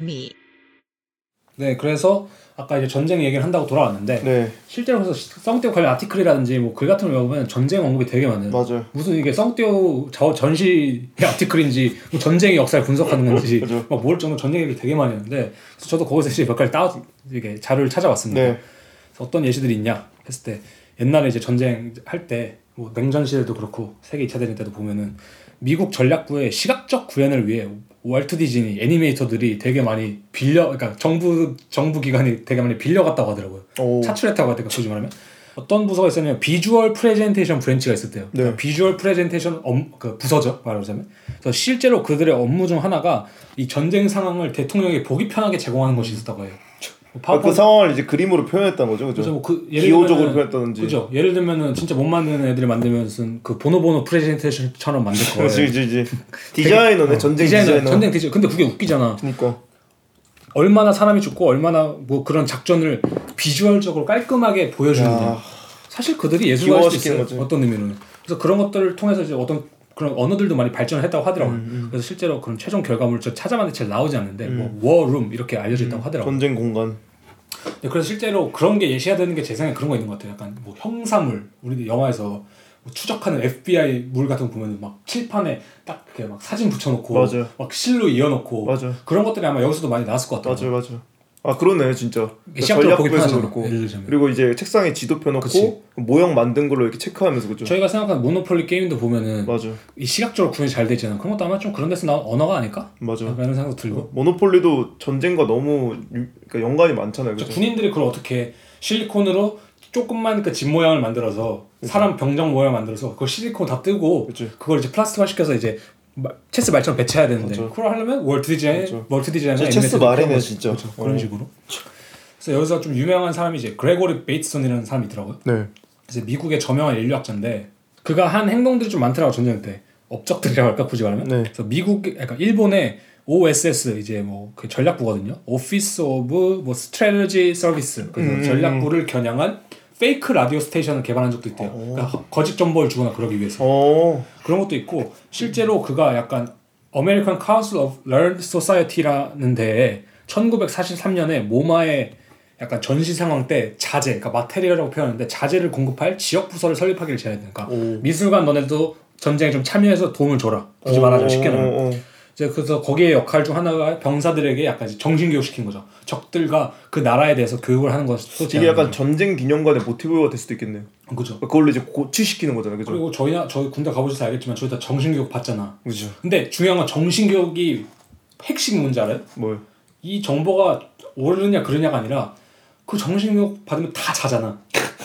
Me. 네, 그래서 아까 이제 전쟁 얘기를 한다고 돌아왔는데 네 실제로 그래서 썽띠오 관련 아티클이라든지 뭐 글 같은 거 보면 전쟁 언급이 되게 많아요. 맞아요. 무슨 이게 저 전시 아티클인지 뭐 전쟁의 역사를 분석하는 건지 맞아요. 막 모를 정도 전쟁 얘기 되게 많이 하는데 그래서 저도 거기서 이제 몇 가지 따 이게 자료를 찾아왔습니다. 네. 그래서 어떤 예시들이 있냐 했을 때 옛날에 이제 전쟁 할 때 뭐 냉전 시대도 그렇고 세계 2차 대전 때도 보면은 미국 전략부의 시각적 구현을 위해 월트 디즈니 애니메이터들이 되게 많이 빌려 그러니까 정부 정부 기관이 되게 많이 빌려갔다고 하더라고요. 오. 차출했다고 하더라고요. 굳이 말하면 어떤 부서가 있었냐면 visual presentation branch가 있었대요. 네. 그러니까 visual presentation 업, 그 부서죠 말하자면. 그래서 실제로 그들의 업무 중 하나가 이 전쟁 상황을 대통령에게 보기 편하게 제공하는 것이 있었다고 해요. 뭐 아, 그 상황을 이제 그림으로 표현했던 거죠, 그죠? 그죠 뭐 그 기호적으로 표현했다든지. 그죠 예를 들면은 진짜 못 만드는 애들이 만들면 무슨 그 보노보노 프레젠테이션처럼 만들 거예요. 그렇지, 이제 디자이너네, 어, 전쟁 디자이너, 디자이너. 전쟁 디자이너. 근데 그게 웃기잖아. 그러니까 얼마나 사람이 죽고 얼마나 뭐 그런 작전을 비주얼적으로 깔끔하게 보여주는 야. 거. 사실 그들이 예술가일 기호화시키는 있어요. 거지. 어떤 의미로는. 그래서 그런 것들을 통해서 이제 어떤 그런 언어들도 많이 발전을 했다고 하더라고요. 음, 그래서 실제로 그런 최종 결과물 저 찾아봤는데 잘 나오지 않는데 뭐 워룸 이렇게 알려져 있다고 하더라고요. 전쟁 공간. 네, 그래서 실제로 그런 게 예시가 되는 게 제 생각에 그런 거 있는 것 같아요. 약간 뭐 형사물 우리 영화에서 뭐 추적하는 FBI 물 같은 거 보면 막 칠판에 딱 이렇게 막 사진 붙여놓고 맞아요. 막 실로 이어놓고 맞아요. 그런 것들이 아마 여기서도 많이 나왔을 것 같아요. 맞아요, 맞아요. 아 그러네 진짜. 전략부에서도 편하잖아. 그렇고. 예를 들자면. 그리고 이제 책상에 지도 펴놓고 그치. 모형 만든 걸로 이렇게 체크하면서 그죠. 저희가 생각하는 모노폴리 게임도 보면은 맞아, 이 시각적으로 구현이 잘 되잖아. 그런 것도 아마 좀 그런 데서 나온 언어가 아닐까? 맞아. 이런 생각도 들고. 모노폴리도 전쟁과 너무 유- 그러니까 연관이 많잖아요, 저 그죠. 군인들이 그걸 어떻게 실리콘으로 조금만 그 집 모양을 만들어서 사람 병정 모양 만들어서 그걸 실리콘 다 뜨고 그치. 그걸 이제 플라스틱화 시켜서 이제 마- 체스 말처럼 배치해야 되는데 맞죠. 그걸 하려면 월트 디즈니, 맞죠. 월트 디즈니, 진짜 체스 말이네, 진짜. 그런 어. 식으로. 그래서 여기서 좀 유명한 사람이 이제 그레고리 베이트슨이라는 사람이 있더라고요. 네. 그래서 미국의 저명한 인류학자인데 그가 한 행동들이 좀 많더라고 전쟁 때 업적들이라고 할까 굳이 말하면. 네. 그래서 미국, 그러니까 일본의 OSS 이제 뭐 그 전략부거든요. Office of 뭐 Strategy Service 그래서 음, 전략부를 겨냥한 fake radio station을 개발한 적도 있대요. 그러니까 거짓 정보를 주거나 그러기 위해서 어. 그런 것도 있고 실제로 그가 약간 American Council of Learned Society라는 데에 1943년에 MoMA의 약간 전시 상황 때 자재, 그러니까 material이라고 표현하는데 자재를 공급할 지역 부서를 설립하기를 제안했다. 그러니까 오. 미술관 너네도 전쟁에 좀 참여해서 도움을 줘라. 굳이 말하자면 쉽게 말하면. 그래서 거기에 역할 중 하나가 병사들에게 약간 정신 교육 시킨 거죠. 적들과 그 나라에 대해서 교육을 하는 것도 이게 약간 전쟁 기념관의 모티브가 될 수도 있겠네요. 그죠. 그걸로 이제 고취시키는 거잖아요, 그죠? 그리고 저희나 저희 군대 가보셔서 알겠지만 저희 다 정신 교육 받잖아. 그죠. 근데 중요한 건 정신 교육이 핵심 뭔지 알아요? 뭐요? 이 정보가 옳으냐 그르냐가 아니라 그 정신 교육 받으면 다 자잖아.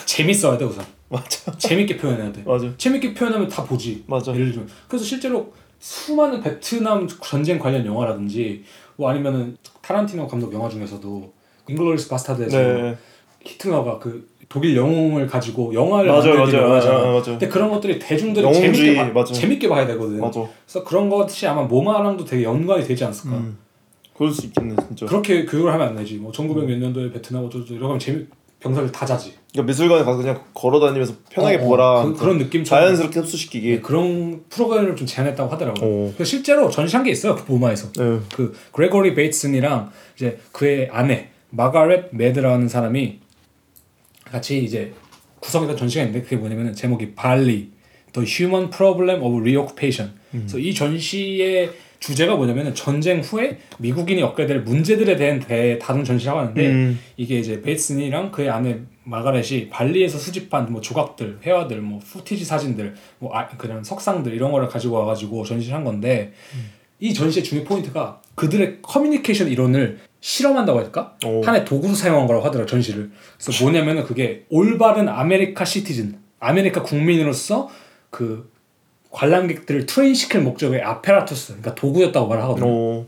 재밌어야 돼 우선. 맞아. 재밌게 표현해야 돼. 맞아. 재밌게 표현하면 다 보지. 맞아. 예를 들면 그래서 실제로 수많은 베트남 전쟁 관련 영화라든지 뭐 아니면은 타란티노 감독 영화 중에서도 잉글로리스 바스타드에서 네. 히틀러가 그 독일 영웅을 가지고 영화를 만들기로 맞아요, 하잖아. 맞아요. 근데 그런 것들이 대중들이 영웅주의, 재밌게 봐. 재밌게 봐야 되거든. 맞아. 그래서 그런 것이 아마 MoMA랑도 되게 연관이 되지 않을까. 음. 그럴 수 있겠네, 진짜. 그렇게 교육을 하면 안 되지. 뭐 1900 몇 년도에 베트남 어쩌고 이러고 하면 재미 병사들 다 자지. 그러니까 미술관에 가서 그냥 걸어 다니면서 편하게 어, 어. 보라. 그, 그런 느낌처럼 자연스럽게 흡수시키기. 네, 그런 프로그램을 좀 제안했다고 하더라고요. 오. 그래서 실제로 전시한 게 있어요. 그 MoMA에서. 네. 그 그레고리 베이트슨이랑 이제 그의 아내 마가렛 미드라는 사람이 같이 이제 구성했던 전시가 있는데 그게 뭐냐면은 제목이 Bali The Human Problem of Reoccupation. 그래서 이 전시의 주제가 뭐냐면은 전쟁 후에 미국인이 겪게 될 문제들에 대한 대 다룬 전시라고 하는데 음. 이게 이제 베이트슨이랑 그의 아내 마가렛이 발리에서 수집한 뭐 조각들, 회화들, 뭐 후티지 사진들, 뭐 아, 그냥 석상들 이런 거를 가지고 와가지고 전시를 한 건데 이 전시의 중요 포인트가 그들의 커뮤니케이션 이론을 실험한다고 할까? 오. 하나의 도구로 사용한 거라고 하더라고 전시를. 그래서 뭐냐면은 그게 올바른 America citizen, 아메리카 국민으로서 그 관람객들을 train 시킬 목적의 apparatus, 그러니까 도구였다고 말을 하거든요. 어.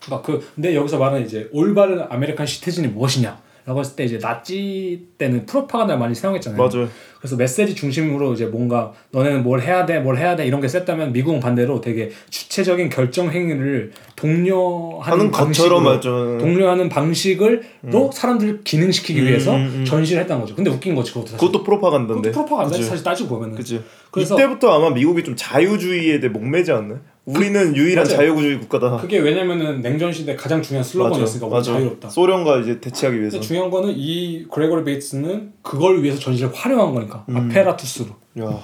그러니까 그 근데 여기서 말하는 이제 올바른 American citizen이 무엇이냐 라고 했을 때 이제 나치 때는 프로파간다를 많이 사용했잖아요. 맞아요. 그래서 메시지 중심으로 이제 뭔가 너네는 뭘 해야 돼, 뭘 해야 돼 이런 게 셌다면 미국은 반대로 되게 주체적인 결정 행위를 독려하는 하는 것처럼 맞죠. 독려하는 방식을로 사람들을 기능시키기 음, 위해서 음, 음. 전시를 했다는 거죠. 근데 웃긴 거지 그것도 사실. 그것도 프로파간다인데. 그것도 프로파간다. 사실 따지고 보면은. 그치. 그래서- 이때부터 아마 미국이 좀 자유주의에 대해 목매지 않나요? 우리는 유일한 맞아요. 자유주의 국가다. 그게 왜냐면은 냉전 시대 가장 중요한 슬로건이었으니까 우리 자유롭다. 소련과 이제 대치하기 위해서. 근데 중요한 거는 이 그레고리 베이츠는 그걸 위해서 전시를 활용한 거니까 음. apparatus로. 야,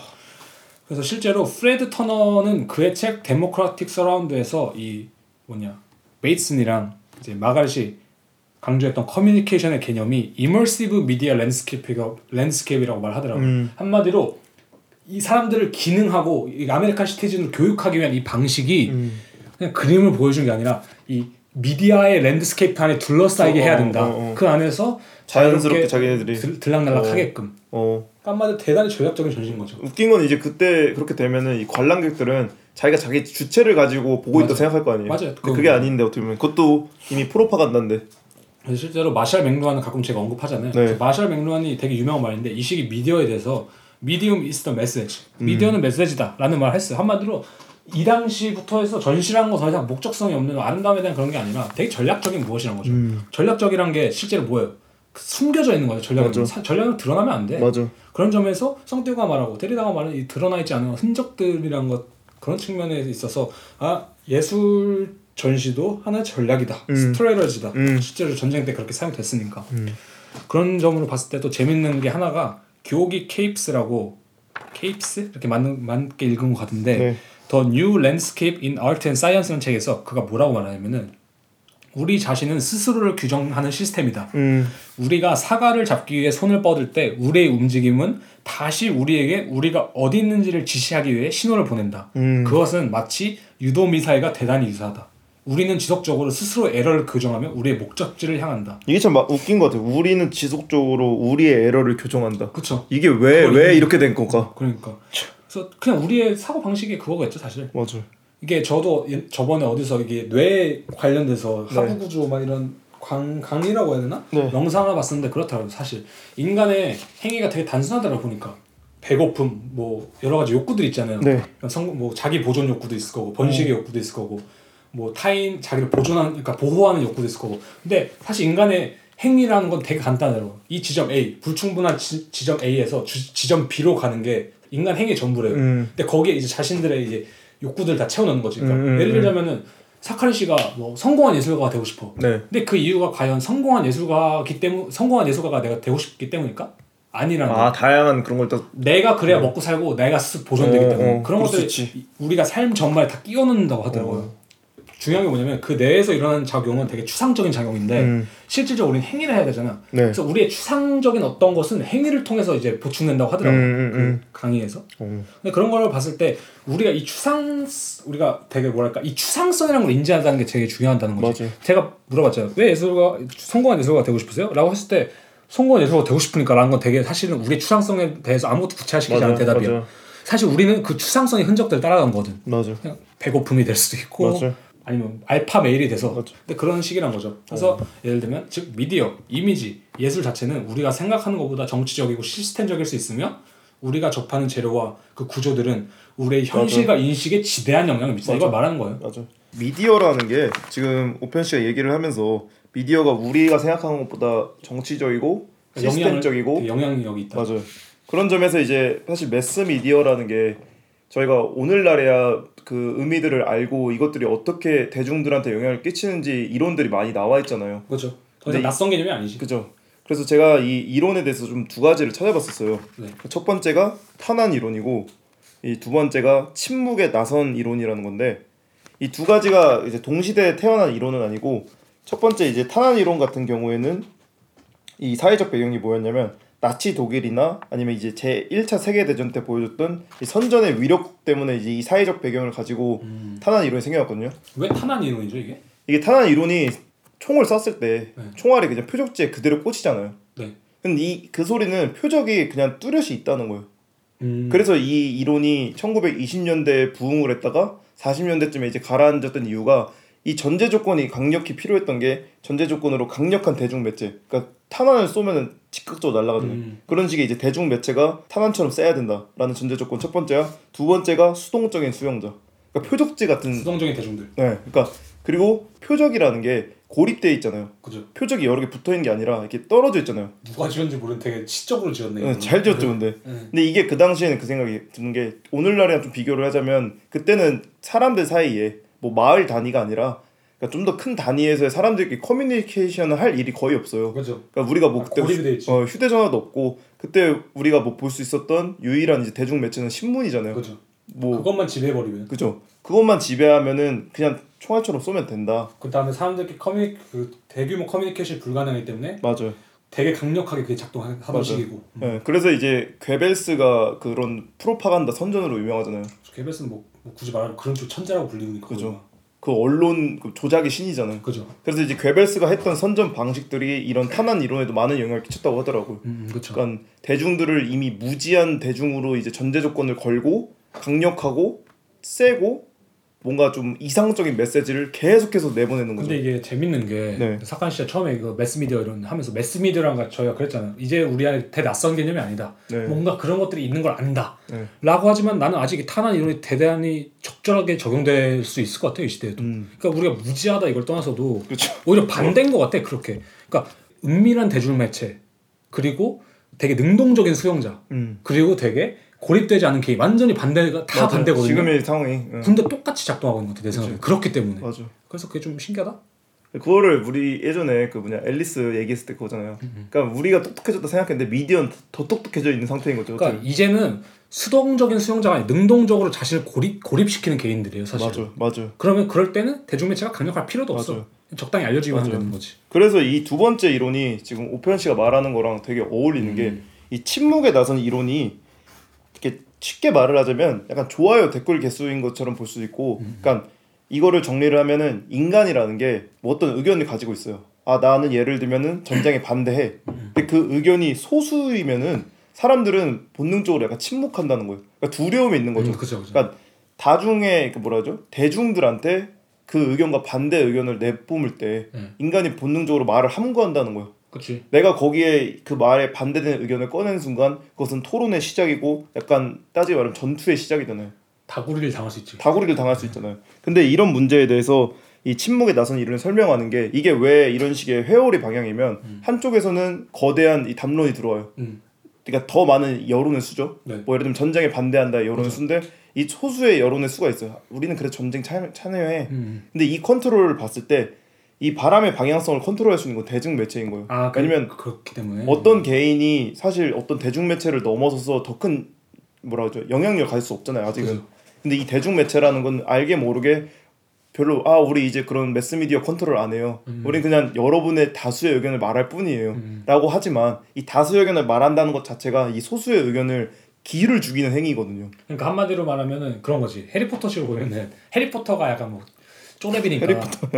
그래서 실제로 프레드 터너는 그의 책 Democratic Surround에서 이 뭐냐 베이츤이랑 이제 마가렛이 강조했던 커뮤니케이션의 개념이 immersive media landscape가 landscape라고 말하더라고요. 음. 한마디로 이 사람들을 기능하고 이 American citizen을 교육하기 위한 이 방식이 음. 그냥 그림을 보여주는 게 아니라 이 미디어의 landscape 안에 둘러싸이게 어, 해야 어, 된다. 어, 어. 그 안에서 자연스럽게 자기네들이. 들, 들락날락 어. 하게끔. 어. 한마디로 대단히 전략적인 전시인 거죠. 웃긴 건 이제 그때 그렇게 되면은 이 관람객들은 자기가 자기 주체를 가지고 보고 있다 맞아요. 생각할 거 아니에요. 맞아요. 근데 그게 아닌데 어떻게 보면 그것도 이미 프로파간다인데. 실제로 마샬 맥루한은 가끔 제가 언급하잖아요. 네. 마샬 맥루한이 되게 유명한 말인데 이 시기 미디어에 대해서 미디움 is the message. 음. 미디어는 메시지다라는 말을 했어요. 한마디로 이 당시부터 해서 전시라는 거더 이상 목적성이 없는 아름다움에 대한 그런 게 아니라 되게 전략적인 무엇이란 거죠. 음. 전략적이란 게 실제로 뭐예요? 그 숨겨져 있는 거죠. 전략은. 사- 전략은 드러나면 안 돼. 맞아. 그런 점에서 성대가 말하고 데리다가 말하는 이 드러나 있지 않은 흔적들이란 것 그런 측면에 있어서 아 예술 전시도 하나의 전략이다 음. 스트레러지다 음. 실제로 전쟁 때 그렇게 사용됐으니까 음. 그런 점으로 봤을 때 또 재밌는 게 하나가 교기 케이프스라고 케이프스 이렇게 맞는 맞게 읽은 것 같은데 네. The New Landscape in Art and Science라는 책에서 그가 뭐라고 말하냐면은 우리 자신은 스스로를 규정하는 시스템이다. 음. 우리가 사과를 잡기 위해 손을 뻗을 때 우리의 움직임은 다시 우리에게 우리가 어디 있는지를 지시하기 위해 신호를 보낸다. 음. 그것은 마치 유도 미사일과 대단히 유사하다. 우리는 지속적으로 스스로 에러를 교정하며 우리의 목적지를 향한다. 이게 참 마- 웃긴 것 같아. 우리는 지속적으로 우리의 에러를 교정한다. 그렇죠. 이게 왜 왜 이렇게 된 건가? 그러니까 그래서 그냥 우리의 사고 방식이 그거겠죠, 사실. 맞아. 이게 저도 예- 저번에 어디서 이게 뇌 관련돼서 네. 하부 구조 막 이런 강 강의라고 해야 되나? 네. 영상 하나 봤었는데 그렇더라고요. 사실 인간의 행위가 되게 단순하더라고 보니까 배고픔 뭐 여러 가지 욕구들이 있잖아요. 네. 성, 뭐 자기 보존 욕구도 있을 거고 번식의 욕구도 있을 거고 뭐 타인 자기를 보존하는 그러니까 보호하는 욕구도 있을 거고 근데 사실 인간의 행위라는 건 되게 간단해요. 이 지점 A 불충분한 지, 지점 A에서 주, 지점 B로 가는 게 인간 행위의 전부래요. 음. 근데 거기에 이제 자신들의 이제 욕구들 다 채워넣는 거지. 그러니까 음, 음, 예를 음. 들자면은 사카리 씨가 뭐 성공한 예술가가 되고 싶어. 네. 근데 그 이유가 과연 성공한 예술가기 때문 성공한 예술가가 내가 되고 싶기 때문일까? 아니라는 아 다양한 그런 걸 딱. 내가 그래야 먹고 살고 내가 스스로 보존되기 어, 때문에 어, 그런 수 것들이 있지. 우리가 삶 전반에 다 끼워 넣는다고 하더라고요. 어. 중요한 게 뭐냐면 그 뇌에서 일어나는 작용은 되게 추상적인 작용인데 음. 실질적으로 우리는 행위를 해야 되잖아. 네. 그래서 우리의 추상적인 어떤 것은 행위를 통해서 이제 보충된다고 하더라고요. 음, 음, 음. 그 강의에서. 어. 근데 그런 걸 봤을 때 우리가 이 추상 우리가 되게 뭐랄까 이 추상성이라는 걸 인지한다는 게 되게 중요하다는 거지. 맞아요. 제가 물어봤잖아요. 왜 예술가 성공한 예술가 되고 싶으세요? 라고 했을 때 성공한 예술가 되고 싶으니까라는 건 되게 사실은 우리의 추상성에 대해서 아무것도 구체화시키지 않은 대답이야. 맞아. 사실 우리는 그 추상성의 흔적들을 따라간 거든. 맞아. 그냥 배고픔이 될 수도 있고 맞아. 아니면 알파 메일이 돼서 맞아. 근데 그런 식이란 거죠. 그래서 예를 들면 즉 미디어, 이미지, 예술 자체는 우리가 생각하는 것보다 정치적이고 시스템적일 수 있으며 우리가 접하는 재료와 그 구조들은 우리의 현실과 인식에 지대한 영향을 미친다. 이걸 말하는 거예요. 맞아. 미디어라는 게 지금 오편 씨가 얘기를 하면서 미디어가 우리가 생각하는 것보다 정치적이고 시스템적이고 영향을- 영향력이 있다. 맞아요. 그런 점에서 이제 사실 매스 미디어라는 게 저희가 오늘날에야 그 의미들을 알고 이것들이 어떻게 대중들한테 영향을 끼치는지 이론들이 많이 나와 있잖아요. 그렇죠. 더 근데 낯선 개념이 아니지. 그죠? 그래서 제가 이 이론에 대해서 좀 두 가지를 찾아봤었어요. 네. 첫 번째가 탄환 이론이고 이 두 번째가 침묵의 나선 이론이라는 건데 이 두 가지가 이제 동시대에 태어난 이론은 아니고 첫 번째 이제 탄환 이론 같은 경우에는 이 사회적 배경이 뭐였냐면 나치 독일이나 아니면 이제 제 1차 세계 대전 때 보여줬던 이 선전의 위력 때문에 이제 이 사회적 배경을 가지고 음. 탄환 이론이 생겨났거든요. 왜 탄환 이론이죠 이게? 이게 탄환 이론이 총을 쐈을 때 네. 총알이 그냥 표적지에 그대로 꽂히잖아요. 네. 근데 이 그 소리는 표적이 그냥 뚜렷이 있다는 거예요. 음. 그래서 이 이론이 1920년대에 부흥을 했다가 40년대쯤에 이제 가라앉았던 이유가 이 전제 조건이 강력히 필요했던 게 전제 조건으로 강력한 대중 매체. 그러니까 탄환을 쏘면은 즉각적으로 날아가잖아요. 음. 그런 식의 이제 대중 매체가 탄환처럼 쎄야 된다라는 전제 조건 첫 번째야. 두 번째가 수동적인 수용자. 그러니까 표적지 같은 수동적인 대중들. 네, 그러니까 그리고 표적이라는 게 고립돼 있잖아요. 그죠. 표적이 여러 개 붙어 있는 게 아니라 이렇게 떨어져 있잖아요. 누가 지었는지 모르는 되게 시적으로 지었네. 네. 잘 지었죠, 근데. 네. 근데 이게 그 당시에는 그 생각이 드는 게 오늘날이랑 좀 비교를 하자면 그때는 사람들 사이에 뭐 마을 단위가 아니라 그러니까 좀 더 큰 단위에서 사람들끼리 커뮤니케이션을 할 일이 거의 없어요. 그죠. 그러니까 우리가 뭐 아, 그때 있지. 어, 휴대전화도 없고 그때 우리가 뭐 볼 수 있었던 유일한 이제 대중 매체는 신문이잖아요. 그죠. 뭐 그것만 지배해버리면. 그죠. 그것만 지배하면은 그냥 총알처럼 쏘면 된다. 그 다음에 사람들끼리 커뮤니 그 대규모 커뮤니케이션이 불가능하기 때문에 맞아요. 되게 강력하게 그게 작동하던. 시기고. 음. 예, 그래서 이제 괴벨스가 그런 프로파간다 선전으로 유명하잖아요. 개별스는 뭐, 뭐 굳이 말하면 그런 쪽 천재라고 불리니까. 그죠. 그 언론 그 조작의 신이잖아요. 그죠. 그래서 이제 괴벨스가 했던 선전 방식들이 이런 탄환 이론에도 많은 영향을 끼쳤다고 하더라고요. 음, 그렇죠. 그러니까 대중들을 이미 무지한 대중으로 이제 전제 조건을 걸고 강력하고 세고 뭔가 좀 이상적인 메시지를 계속해서 내보내는 거죠. 근데 이게 재밌는 게 네. 사칸 씨가 처음에 그 매스미디어 이런 하면서 매스미디어란 거 저희가 그랬잖아요. 이제 우리한테 낯선 개념이 아니다. 네. 뭔가 그런 것들이 있는 걸 안다. 네. 라고 하지만 나는 아직 이 탄환 이론이 대단히 적절하게 적용될 수 있을 것 같아요 이 시대에도. 음. 그러니까 우리가 무지하다 이걸 떠나서도 그렇죠. 오히려 반대인 것 같아 그렇게. 그러니까 은밀한 대중 매체 그리고 되게 능동적인 수용자 음. 그리고 되게 고립되지 않은 개인 완전히 반대가 다 맞아요. 반대거든요. 지금의 상황이. 응. 근데 똑같이 작동하고 있는 것 같아 내 생각에. 그렇기 때문에. 맞아. 그래서 그게 좀 신기하다. 그거를 우리 예전에 그 뭐냐 앨리스 얘기했을 때 그거잖아요. 그러니까 우리가 똑똑해졌다 생각했는데 미디어는 더 똑똑해져 있는 상태인 거죠. 그러니까 이제는 수동적인 수용자가 아니라 능동적으로 자신을 고립 고립시키는 개인들이에요 사실. 맞아, 맞아. 그러면 그럴 때는 대중매체가 강력할 필요도 없어. 맞아요. 적당히 알려지기만 하면. 되는 거지. 그래서 이 두 번째 이론이 지금 오편 씨가 말하는 거랑 되게 어울리는 음. 게이 침묵에 나선 이론이 쉽게 말을 하자면 약간 좋아요 댓글 개수인 것처럼 볼 수도 있고, 음. 그러니까 이거를 정리를 하면은 인간이라는 게 뭐 어떤 의견을 가지고 있어요. 아 나는 예를 들면은 전쟁에 반대해. 음. 근데 그 의견이 소수이면은 사람들은 본능적으로 약간 침묵한다는 거예요. 그러니까 두려움이 있는 거죠. 음, 그죠, 그죠. 그러니까 다중의 그 뭐라 하죠? 대중들한테 그 의견과 반대 의견을 내뿜을 때 음. 인간이 본능적으로 말을 함구한다는 거예요. 그렇지. 내가 거기에 그 말에 반대되는 의견을 꺼내는 순간 그것은 토론의 시작이고 약간 따지기 말하면 전투의 시작이잖아요. 다구리를 당할 수 있지. 다구리를 당할 수 있잖아요. 근데 이런 문제에 대해서 이 침묵에 나선 이론을 설명하는 게 이게 왜 이런 식의 회오리 방향이면 한쪽에서는 거대한 이 담론이 들어와요. 음. 그러니까 더 많은 여론의 수죠. 네. 뭐 예를 들면 전쟁에 반대한다 여론의 그죠. 수인데 이 소수의 여론의 수가 있어요. 우리는 그래 전쟁 참, 참여해. 음. 근데 이 컨트롤을 봤을 때 이 바람의 방향성을 컨트롤할 수 있는 건 대중 매체인 거예요. 아, 그, 왜냐면 그렇기 때문에 어떤 개인이 사실 어떤 대중 매체를 넘어서서 더 큰 뭐라 그러죠 영향력을 가질 수 없잖아요 아직은. 그죠. 근데 이 대중 매체라는 건 알게 모르게 별로 아 우리 이제 그런 매스미디어 컨트롤 안 해요. 우린 그냥 여러분의 다수의 의견을 말할 뿐이에요. 음. 라고 하지만 이 다수의 의견을 말한다는 것 자체가 이 소수의 의견을 기회를 죽이는 행위거든요. 그러니까 한마디로 말하면은 그런 거지. 해리포터식으로 보면은 해리포터가 약간 뭐 쪼렙이니까. 해리포터.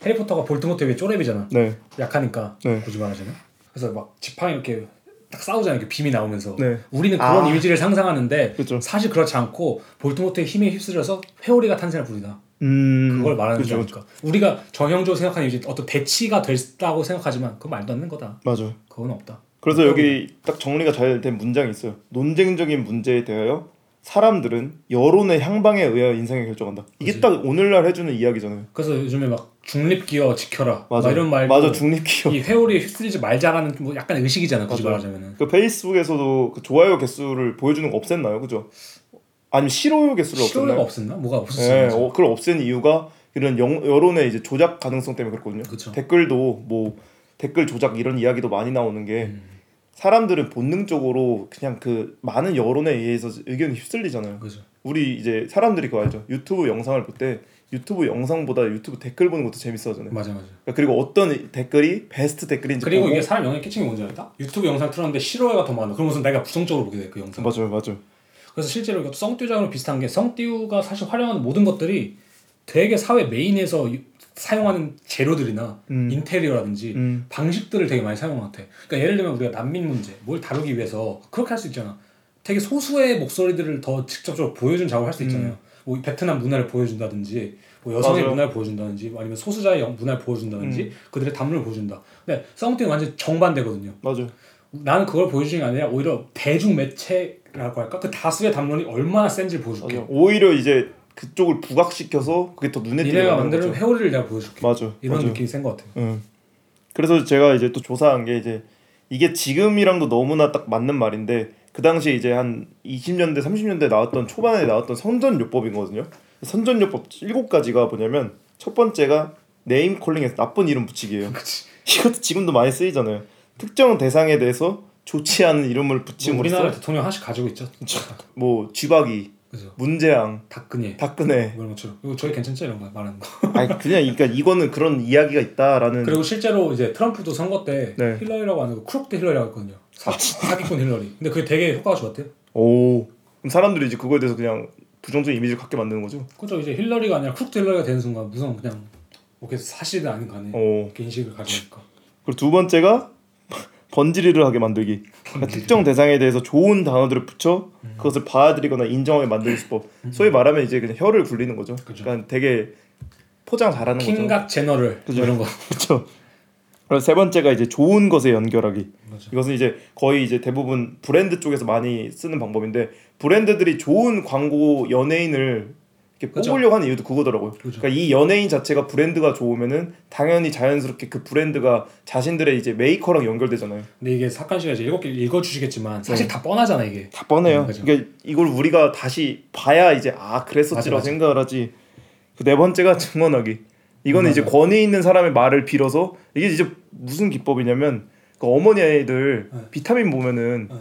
가 볼트모트 위에 쪼렙이잖아. 네. 약하니까 네. 굳이 말하자면. 그래서 막 지팡이 이렇게 딱 싸우잖아요. 이렇게 빔이 나오면서. 네. 우리는 그런 아. 이미지를 상상하는데 그죠. 사실 그렇지 않고 볼트모트의 힘에 휩쓸려서 회오리가 탄생할 뿐이다. 음. 그걸 말하는 그죠. 거니까. 우리가 정형적으로 생각하는 이제 어떤 대치가 됐다고 생각하지만 그건 말도 안 되는 거다. 맞아요. 그건 없다. 그래서 여기 딱 정리가 잘 된 문장이 있어요. 논쟁적인 문제에 대하여 사람들은 여론의 향방에 의하여 인생을 결정한다. 이게 그치. 딱 오늘날 해주는 이야기잖아요. 그래서 요즘에 막 중립기어 지켜라. 맞아. 막 이런 말도 맞아 중립기업. 이 회오리에 휩쓸리지 말자라는 뭐 약간 의식이잖아. 굳이. 말하자면은. 그 페이스북에서도 그 좋아요 개수를 보여주는 거 없앴나요, 그죠? 아니면 싫어요 개수를 싫어요가 없앴나요? 없었나? 뭐가 네, 없었어. 어, 그걸 없앤 이유가 이런 영, 여론의 이제 조작 가능성 때문에 그렇거든요. 그쵸. 댓글도 뭐 댓글 조작 이런 이야기도 많이 나오는 게 음. 사람들은 본능적으로 그냥 그 많은 여론에 의해서 의견이 휩쓸리잖아요. 그죠. 우리 이제 사람들이 그거 알죠. 유튜브 영상을 볼 때 유튜브 영상보다 유튜브 댓글 보는 것도 재밌어 하잖아요. 맞아 맞아. 그러니까 그리고 어떤 댓글이 베스트 댓글인지 그리고 보고 이게 사람 영향 끼치는 게 뭔지 알까? 유튜브 영상 틀었는데 싫어요가 더 많아. 그러면서 내가 부정적으로 보게 돼 그 영상. 맞아요, 맞아요. 그래서 실제로 이것도 성띠우장으로 비슷한 게 성띠우가 사실 활용하는 모든 것들이 되게 사회 메인에서 유- 사용하는 재료들이나 음. 인테리어라든지 음. 방식들을 되게 많이 사용한 것 같아. 그러니까 예를 들면 우리가 난민 문제 뭘 다루기 위해서 그렇게 할 수 있잖아. 되게 소수의 목소리들을 더 직접적으로 보여준 작업을 할 수 있잖아요. 뭐 베트남 문화를 보여준다든지 뭐 여성의 음. 맞아요. 문화를 보여준다든지 뭐 아니면 소수자의 영- 문화를 보여준다든지 음. 그들의 담론을 보여준다. 근데 썸띵은 완전 정반대거든요. 맞아요. 나는 그걸 보여주는 게 아니라 오히려 대중 매체라고 할까 그 다수의 담론이 얼마나 센지를 보여줄게. 맞아요. 오히려 이제 그쪽을 부각시켜서 그게 더 눈에 띄게 니네가 만드는 거죠. 회오리를 내가 보여줄게. 맞아. 이런 맞아. 느낌이 센 것 같아. 응. 그래서 제가 이제 또 조사한 게 이제 이게 지금이랑도 너무나 딱 맞는 말인데 그 당시 이제 한 20년대 30년대 나왔던 초반에 나왔던 선전요법이거든요. 선전요법 일곱 가지가 뭐냐면 첫 번째가 네임 콜링에서 나쁜 이름 붙이기예요. 그치. 이것도 지금도 많이 쓰이잖아요. 특정 대상에 대해서 좋지 않은 이름을 뭐 붙임으로써 우리나라 대통령 하나씩 가지고 있죠. 뭐 쥐박이, 그죠. 문재앙, 박근혜 박근혜. 뭐 이런 것처럼. 이거 저희 괜찮죠 이런 거 말하는 거. 아니 그냥 그러니까 이거는 그런 이야기가 있다라는 그리고 실제로 이제 트럼프도 선거 때 네. 힐러리라고 하는 거 crooked 힐러리라고 했거든요. 사, 사기꾼 힐러리. 근데 그게 되게 효과가 좋았대요. 오 그럼 사람들이 이제 그거에 대해서 그냥 부정적인 이미지를 갖게 만드는 거죠. 그죠 이제 힐러리가 아니라 crooked 힐러리가 되는 순간 무슨 그냥 뭐 그게 사실은 아닌 간에 오 인식을 가지니까. 그리고 두 번째가 번지르르 하게 만들기. 그러니까 특정 대상에 대해서 좋은 단어들을 붙여 그것을 받아들이거나 인정하게 만드는 수법. 소위 말하면 이제 그냥 혀를 굴리는 거죠. 그죠. 그러니까 되게 포장 잘하는 거죠. King God General 그죠. 이런 거. 그렇죠. 그리고 세 번째가 이제 좋은 것에 연결하기. 맞아. 이것은 이제 거의 이제 대부분 브랜드 쪽에서 많이 쓰는 방법인데 브랜드들이 좋은 광고 연예인을 이렇게 그죠. 뽑으려고 하는 이유도 그거더라고요. 그죠. 그러니까 이 연예인 자체가 브랜드가 좋으면은 당연히 자연스럽게 그 브랜드가 자신들의 이제 메이커랑 연결되잖아요. 근데 이게 사칸 씨가 이제 일곱 개 읽어 주시겠지만 사실 네. 다 뻔하잖아 이게. 다 뻔해요. 음. 그러니까 이걸 우리가 다시 봐야 이제 아 그랬었지라고 맞아, 맞아. 생각을 하지. 그 네 번째가 증언하기. 이거는 음, 이제. 권위 있는 사람의 말을 빌어서 이게 이제 무슨 기법이냐면 그 어머니 애들 네. 비타민 보면은 네.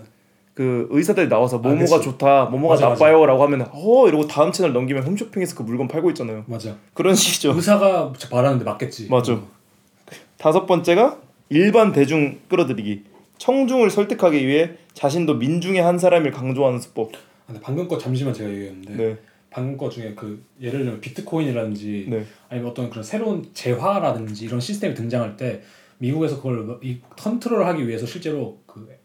그 의사들이 나와서 모모가 그치. 좋다, 모모가 맞아, 나빠요라고 하면 어 이러고 다음 채널 넘기면 홈쇼핑에서 그 물건 팔고 있잖아요. 맞아. 그런 식이죠. 의사가 말하는데 맞겠지. 맞아. 다섯 번째가 일반 대중 끌어들이기. 청중을 설득하기 위해 자신도 민중의 한 사람을 강조하는 수법. 아, 방금 거 잠시만 제가 얘기했는데 네, 방금 거 중에 그 예를 들면 비트코인이라든지 네, 아니면 어떤 그런 새로운 재화라든지 이런 시스템이 등장할 때 미국에서 그걸 이 컨트롤을 하기 위해서 실제로 그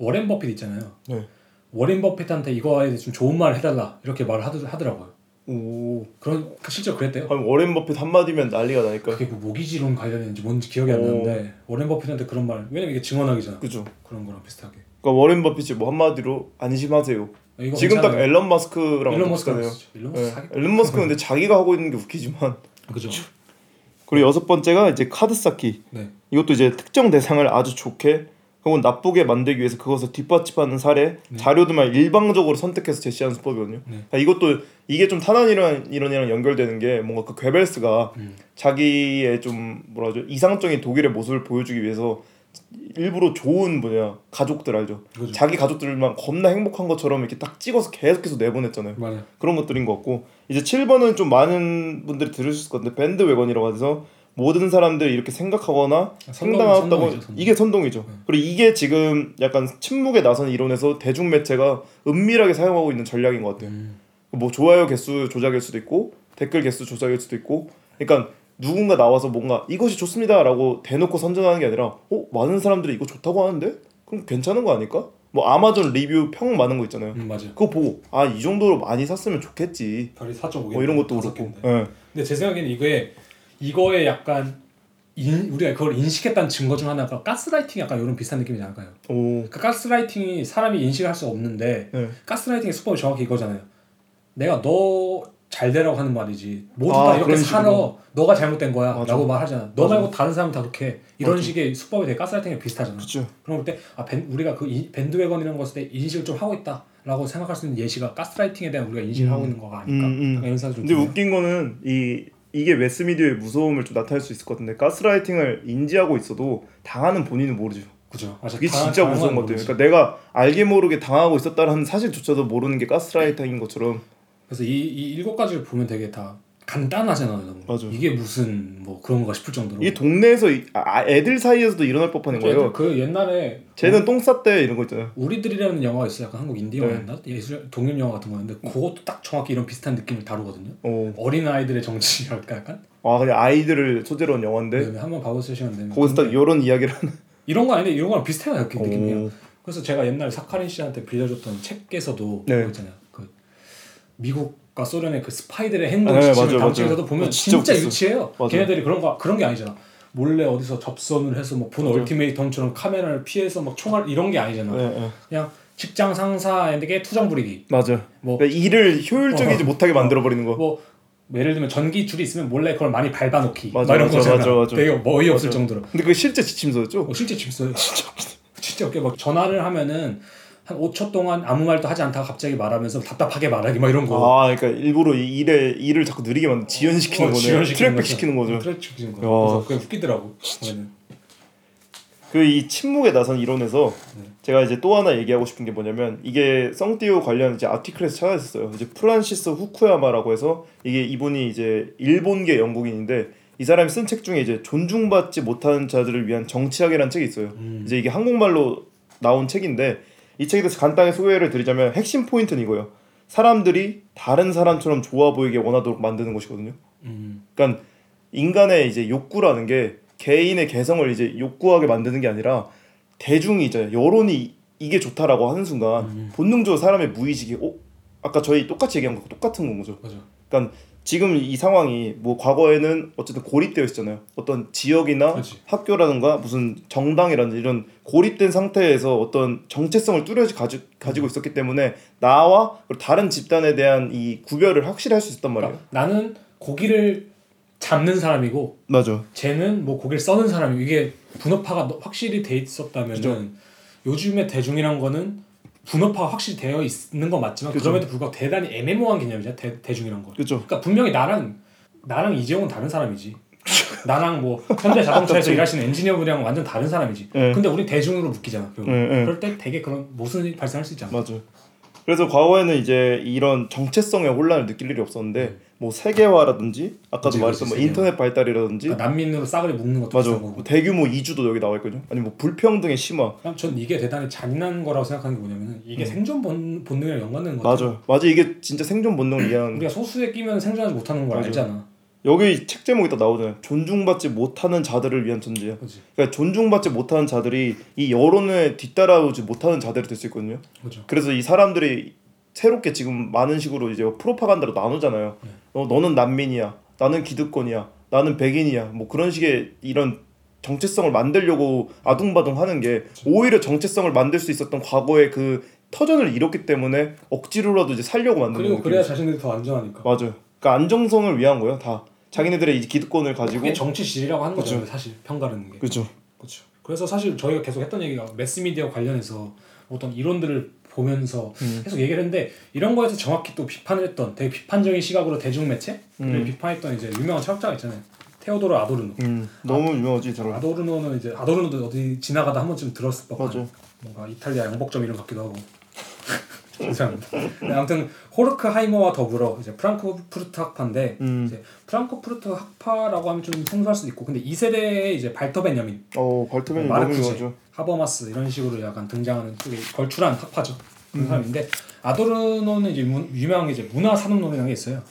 워렌 버핏 있잖아요. 네. 워렌 버핏한테 이거에 대해서 좀 좋은 말을 해달라 이렇게 말을 하더, 하더라고요. 오. 그런 그 실제로 그랬대요. 아니 워렌 버핏 한 마디면 난리가 나니까. 그게 뭐 모기지론 관련인지 뭔지 기억이 안 오. 나는데 워렌 버핏한테 그런 말 왜냐면 이게 증언하기잖아. 그죠. 그런 거랑 비슷하게. 그러니까 워렌 버핏이 뭐 한마디로 안심하세요. 이거 지금 딱 괜찮아요. 앨런 마스크랑 머스크 비슷하네요. 일론 머스크 네. 앨런 마스크는 근데 자기가 하고 있는 게 웃기지만. 그죠. 그리고 여섯 번째가 이제 카드 쌓기. 네. 이것도 이제 특정 대상을 아주 좋게 혹은 나쁘게 만들기 위해서 그것을 뒷받침하는 사례 네. 자료들만 일방적으로 선택해서 제시하는 수법이거든요. 네. 그러니까 이것도 이게 좀 탄환 이론 이론이랑 연결되는 게 뭔가 그 괴벨스가 음. 자기의 좀 뭐라 하죠 이상적인 독일의 모습을 보여주기 위해서 일부러 좋은 뭐냐 가족들 알죠. 그죠. 자기 가족들만 겁나 행복한 것처럼 이렇게 딱 찍어서 계속해서 내보냈잖아요. 맞아요. 그런 것들인 것 같고 이제 7번은 좀 많은 분들이 들으실 것 같은데 밴드 웨건이라고 해서 모든 사람들이 이렇게 생각하거나 선동- 상당하다고. 이게 선동이죠. 네. 그리고 이게 지금 약간 침묵에 나선 이론에서 대중 매체가 은밀하게 사용하고 있는 전략인 것 같아요. 음. 뭐 좋아요 개수 조작일 수도 있고 댓글 개수 조작일 수도 있고 그러니까 누군가 나와서 뭔가 이것이 좋습니다라고 대놓고 선전하는 게 아니라 어 많은 사람들이 이거 좋다고 하는데 그럼 괜찮은 거 아닐까? 뭐 아마존 리뷰 평 많은 거 있잖아요. 음 맞아요. 그거 보고 아 이 정도로 많이 샀으면 좋겠지. 별이 4.5개. 뭐 이런 것도 그렇고. 예. 근데 제 생각에는 이거에 이거에 약간 인, 우리가 그걸 인식했다는 증거 중 하나가 가스라이팅 약간 이런 비슷한 느낌이지 않을까요? 오. 그 가스라이팅이 사람이 인식할 수 없는데 네. 가스라이팅의 수법이 정확히 이거잖아요. 내가 너 잘 되라고 하는 말이지. 모두 아, 다 이렇게 살아. 식으로. 너가 잘못된 거야. 맞아. 라고 말하잖아. 너 맞아. 말고 다른 사람은 다 그렇게 이런 맞아. 식의 수법이 되게 가스라이팅에 비슷하잖아. 그렇죠. 그럼 그때 아 밴, 우리가 그 이, 밴드웨건이라는 것에 대해 인식을 좀 하고 있다 라고 생각할 수 있는 예시가 가스라이팅에 대한 우리가 인식을 음. 하고 있는 거가 아닐까. 음, 음. 이런 생각이 좀 근데 드네요. 웃긴 거는 이 이게 매스미디어의 무서움을 좀 나타낼 수 있을 것 같은데 가스라이팅을 인지하고 있어도 당하는 본인은 모르죠. 그죠. 맞아. 그게 진짜 무서운 건것 같아요. 모르지. 그러니까 내가 알게 모르게 당하고 있었다라는 사실조차도 모르는 게 가스라이팅인 것처럼 그래서 이, 이 일곱 가지를 보면 되게 다 간단하잖아. 너무. 맞아. 이게 무슨 뭐 그런 거가 싶을 정도로. 이게 동네에서 이- 아, 애들 사이에서도 일어날 법한 거예요. 그 옛날에 쟤는 똥 쌌대 이런 거 있잖아요. 우리들이라는 영화가 있어. 요 약간 한국 인디 네. 영화였나? 예술 독립 영화 같은 거였는데 그것도 딱 정확히 이런 비슷한 느낌을 다루거든요. 어. 어린 아이들의 정치랄까 약간. 아 그냥 아이들을 소재로 한 영화인데 네. 한번 봐보시면 되면. 거기서 딱 이런 이야기를 하는. 이런 거 아닌데 이런 거랑 비슷해요. 이렇게 느낌이야. 오. 그래서 제가 옛날에 사카린 씨한테 빌려줬던 책에서도 네. 그거 있잖아요. 그 미국 과 소련의 그 스파이들의 행동 네, 지침을 책에서도 맞아요. 보면 어, 진짜 진짜. 유치해요. 맞아요. 걔네들이 그런 거 그런 게 아니잖아. 몰래 어디서 접선을 해서 뭐본. 얼티메이텀처럼 카메라를 피해서 막 총알 이런 게 아니잖아. 네, 네. 그냥 직장 상사에게 투정 부리기. 맞아. 뭐- 그러니까 일을 효율적이지 어. 못하게 만들어 버리는 거. 뭐 예를 들면 전기 줄이 있으면 몰래 그걸 많이 밟아 놓기. 맞아, 막 이런 맞아, 거잖아. 맞아, 맞아. 되게 어이 없을 맞아. 정도로. 근데 그 실제 지침서였죠? 어, 실제 집어요. 진짜 진짜 웃겨. 막 전화를 하면은 한 5초 동안 아무 말도 하지 않다가 갑자기 말하면서 답답하게 말하기 막 이런 거. 아, 그러니까 일부러 이 일에 일을 자꾸 느리게 만든 지연시키는 어, 거네. Drag back. 시키는 거죠. 트랙 시키는 거. 야. 그래서 그게 웃기더라고. 그 이 침묵의 나선 이론에서 네. 제가 이제 또 하나 얘기하고 싶은 게 뭐냐면 이게 썽띠오 관련 이제 article에서 찾아냈어요. 이제 프란시스 후쿠야마라고 해서 이게 이분이 이제 일본계 영국인인데 이 사람이 쓴 책 중에 이제 존중받지 못하는 자들을 위한 정치학이라는 책이 있어요. 음. 이제 이게 한국말로 나온 책인데 이 책에 대해서 간단히 소개를 드리자면 핵심 포인트는 이거예요. 사람들이 다른 사람처럼 좋아 보이게 원하도록 만드는 것이거든요. 음. 그러니까 인간의 이제 욕구라는 게 개인의 개성을 이제 욕구하게 만드는 게 아니라 대중이 이제 여론이 이게 좋다라고 하는 순간 음. 본능적으로 사람의 무의식이 어 아까 저희 똑같이 얘기한 거 똑같은 건 거죠. 맞아. 그러니까 지금 이 상황이 뭐 과거에는 어쨌든 고립되어 있잖아요. 어떤 지역이나 그치. 학교라든가 무슨 정당이라든지 이런 고립된 상태에서 어떤 정체성을 뚜렷이 가지, 가지고 있었기 때문에 나와 다른 집단에 대한 이 구별을 확실히 할 수 있단 말이에요. 그러니까 나는 고기를 잡는 사람이고 맞아. 쟤는 뭐 고기를 써는 사람이 이게 분업화가 너- 확실히 돼 있었다면은 그죠. 요즘의 대중이란 거는 분업화가 확실히 되어 있는 건 맞지만 그죠. 그럼에도 불구하고 대단히 애매모호한 개념이잖아 대, 대중이란 거. 그렇죠. 그러니까 분명히 나랑 나랑 이재용은 다른 사람이지. 나랑 뭐 현대 자동차에서 일하시는 엔지니어분이랑 완전 다른 사람이지. 네. 근데 우리 대중으로 묶이잖아. 결국. 네, 네. 그럴 때 되게 그런 모순이 발생할 수 있잖아. 맞아. 그래서 과거에는 이제 이런 정체성의 혼란을 느낄 일이 없었는데 뭐 세계화라든지 아까도 말했던 뭐 인터넷 발달이라든지 그러니까 난민으로 싸그리 묶는 것도 맞아. 뭐. 대규모 이주도 여기 나와 있거든요. 아니 뭐 불평등의 심화. 전 이게 대단히 잔인한 거라고 생각하는 게 뭐냐면 이게 생존 본, 본능이랑 연관되는 거 같아. 음. 맞아. 맞아. 이게 진짜 생존 본능을 이해하는 우리가 소수에 끼면 생존하지 못하는 걸 맞아. 알잖아. 여기 책 제목이 딱 나오잖아요. 존중받지 못하는 자들을 위한 존재야. 그렇지. 그러니까 존중받지 못하는 자들이 이 여론에 뒤따라오지 못하는 자들이 될 수 있거든요. 그렇죠. 그래서 이 사람들이 새롭게 지금 많은 식으로 이제 프로파간다로 나누잖아요. 네. 어, 너는 난민이야. 나는 기득권이야. 나는 백인이야. 뭐 그런 식의 이런 정체성을 만들려고 아둥바둥 하는 게 오히려 정체성을 만들 수 있었던 과거의 그 터전을 잃었기 때문에 억지로라도 이제 살려고 만드는 그리고 느낌. 그래야 자신들이 더 안전하니까. 맞아요. 그러니까 안정성을 위한 거예요. 다 자기네들의 이제 기득권을 가지고 정치질이라고 하는. 거죠. 사실 평가하는 게. 그렇죠. 그렇죠. 그래서 사실 저희가 계속 했던 얘기가 매스미디어 관련해서 어떤 이론들을 보면서 음. 계속 얘기를 했는데 이런 거에서 정확히 또 비판을 했던 되게 비판적인 시각으로 대중 매체를 음. 비판했던 이제 유명한 철학자가 있잖아요. 테오도로 아도르노. 음, 너무 유명하지 잘 알아. 아도르노는 이제 아도르노도 어디 지나가다 한 번쯤 들었을 법한. 뭔가 이탈리아 영복점 이름 같기도 하고 죄송합니다. 네, 아무튼 호르크하이머와 더불어 이제 프랑크푸르트 학파인데 음. 이제 프랑크푸르트 학파라고 하면 좀 생소할 수도 있고 근데 이 세대의 이제 발터 베냐민, 어, 뭐 너무 마르크제. 하버마스 이런 식으로 약간 등장하는 걸출한 학파죠. 음. 그런 사람인데 아도르노는 이제 문- 유명한 게 이제 문화 산업론이라는 게 있어요.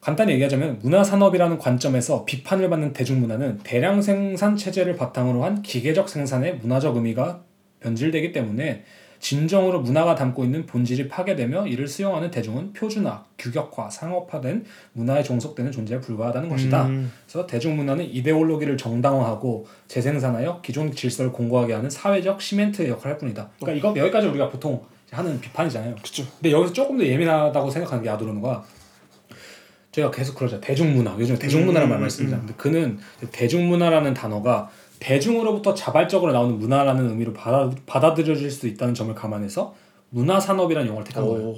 간단히 얘기하자면 문화 산업이라는 관점에서 비판을 받는 대중문화는 대량 생산 체제를 바탕으로 한 기계적 생산의 문화적 의미가 변질되기 때문에 진정으로 문화가 담고 있는 본질이 파괴되며 이를 수용하는 대중은 표준화, 규격화, 상업화된 문화에 종속되는 존재에 불과하다는 것이다. 음. 그래서 대중문화는 이데올로기를 정당화하고 재생산하여 기존 질서를 공고하게 하는 사회적 시멘트의 역할을 할 뿐이다. 그러니까 이거 여기까지 우리가 보통 하는 비판이잖아요. 그쵸. 근데 여기서 조금 더 예민하다고 생각하는 게 아도르노가 제가 계속 그러죠. 대중문화. 요즘 대중문화라는 말 많이 씁니다. 근데 그는 대중문화라는 단어가 대중으로부터 자발적으로 나오는 문화라는 의미로 받아, 받아들여질 수 있다는 점을 감안해서 문화산업이라는 용어를 택한 거예요. 어,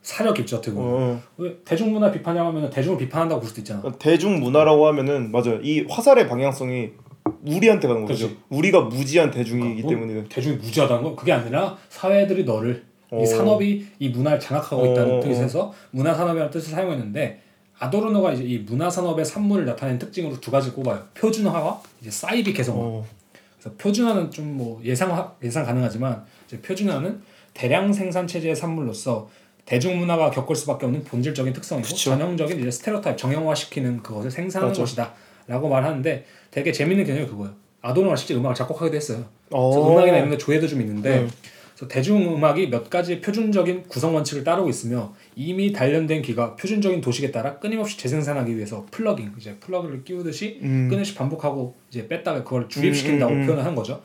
사려 깊죠, 어떻게 보면. 어. 왜 대중문화 비판이라고 하면 대중을 비판한다고 볼 수도 있잖아. 대중 문화라고 하면은 맞아요. 이 화살의 방향성이 우리한테 가는 거죠. 그치. 우리가 무지한 대중이기 뭐 때문에. 대중이 무지하다는 건 그게 아니라 사회들이 너를 이 어. 산업이 이 문화를 장악하고 있다는 어, 뜻에서 문화 산업이라는 뜻을 사용했는데 아도르노가 이제 이 문화 산업의 산물을 나타내는 특징으로 두 가지 꼽아요. 표준화와 이제 사이비 개성화. 어. 그래서 표준화는 좀 뭐 예상 예상 가능하지만 이제 표준화는 대량 생산 체제의 산물로서 대중문화가 겪을 수밖에 없는 본질적인 특성이고 그쵸. 전형적인 이제 스테레오타입 정형화시키는 그것을 생산하는 맞아. 것이다라고 말하는데 되게 재밌는 개념이 그거예요. 아도르노가 실제 음악을 작곡하기도 했어요. 어. 그래서 음악이나 이런 데 조예도 좀 있는데 네. 그래서 대중음악이 몇 가지 표준적인 구성 원칙을 따르고 있으며 이미 단련된 귀가 표준적인 도식에 따라 끊임없이 재생산하기 위해서 plugging 이제 플러그를 끼우듯이 음. 끊임없이 반복하고 이제 뺐다가 그걸 주입시킨다고 음, 음, 음. 표현을 한 거죠.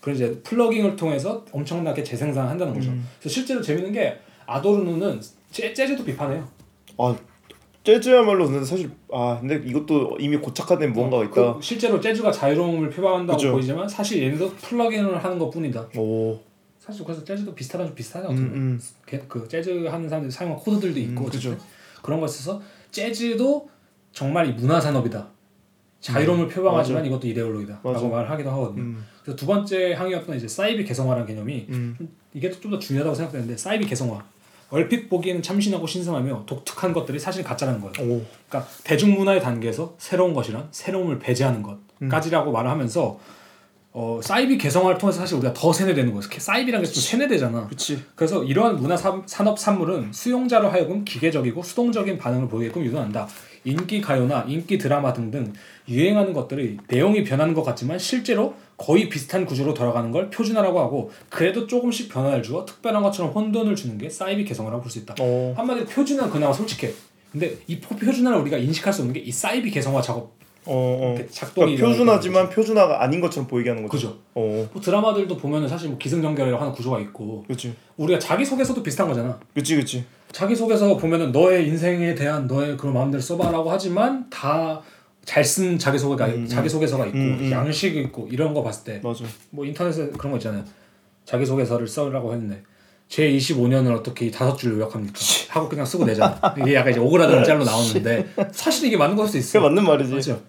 그런 이제 plugging을 통해서 엄청나게 재생산한다는 거죠. 음. 그래서 실제로 재밌는 게 아도르노는 재, 재즈도 비판해요. 아 재즈야말로 근데 사실 아 근데 이것도 이미 고착화된 무언가가 어, 있다. 그 실제로 재즈가 자유로움을 표방한다고 그죠. 보이지만 사실 얘네도 플러깅을 하는 것뿐이다. 오. 사실 그래서 재즈도 비슷하다 좀 비슷하죠. 음, 음. 그, 그 재즈 하는 사람들이 사용한 코드들도 있고 음, 그죠. 그런 거 있어서 재즈도 정말 이 문화 산업이다. 자유로움을 표방하지만 이것도 이데올로기다라고 음. 맞아. 말을 하기도 하거든요. 음. 그래서 두 번째 항의였던 이제 사이비 개성화라는 개념이 음. 이게 좀 더 중요하다고 생각되는데 사이비 개성화 얼핏 보기에는 참신하고 신선하며 독특한 것들이 사실 가짜라는 거예요. 오. 그러니까 대중문화의 단계에서 새로운 것이란 새로움을 배제하는 것까지라고 말을 하면서 어, 사이비 개성화를 통해서 사실 우리가 더 세뇌되는 거예요. 사이비라는 게 좀 세뇌되잖아. 그치. 그래서 이러한 문화 산- 산업 산물은 수용자로 하여금 기계적이고 수동적인 반응을 보이게끔 유도한다. 인기 가요나 인기 드라마 등등 유행하는 것들이 내용이 변하는 것 같지만 실제로 거의 비슷한 구조로 돌아가는 걸 표준화라고 하고 그래도 조금씩 변화를 주어 특별한 것처럼 혼돈을 주는 게 사이비 개성화라고 볼 수 있다. 어. 한마디로 표준화는 그나마 솔직해. 근데 이 포- 표준화를 우리가 인식할 수 없는 게 이 사이비 개성화 작업 어. 어. 작동이 그러니까 표준화지만 표준화가 아닌 것처럼 보이게 하는 거죠. 그죠. 어. 뭐 드라마들도 보면은 사실 뭐 기승전결이라고 하는 구조가 있고 그치. 우리가 자기 소개서도 비슷한 거잖아. 그치 그치. 자기 소개서 보면은 너의 인생에 대한 너의 그런 마음대로 써봐라고 하지만 다 잘 쓴 자기 소개가 음, 음. 자기 소개서가 있고 음, 음. 양식이 있고 이런 거 봤을 때뭐 맞아. 인터넷에 그런 거 있잖아요. 자기 소개서를 써라고 했는데 제 25년을 어떻게 이 다섯 줄 요약합니까? 하고 그냥 쓰고 내잖아. 이게 약간 이제 오그라드는 짤로 나오는데 사실 이게 맞는 걸 수도 있어. 그게 맞는 말이지. 맞죠.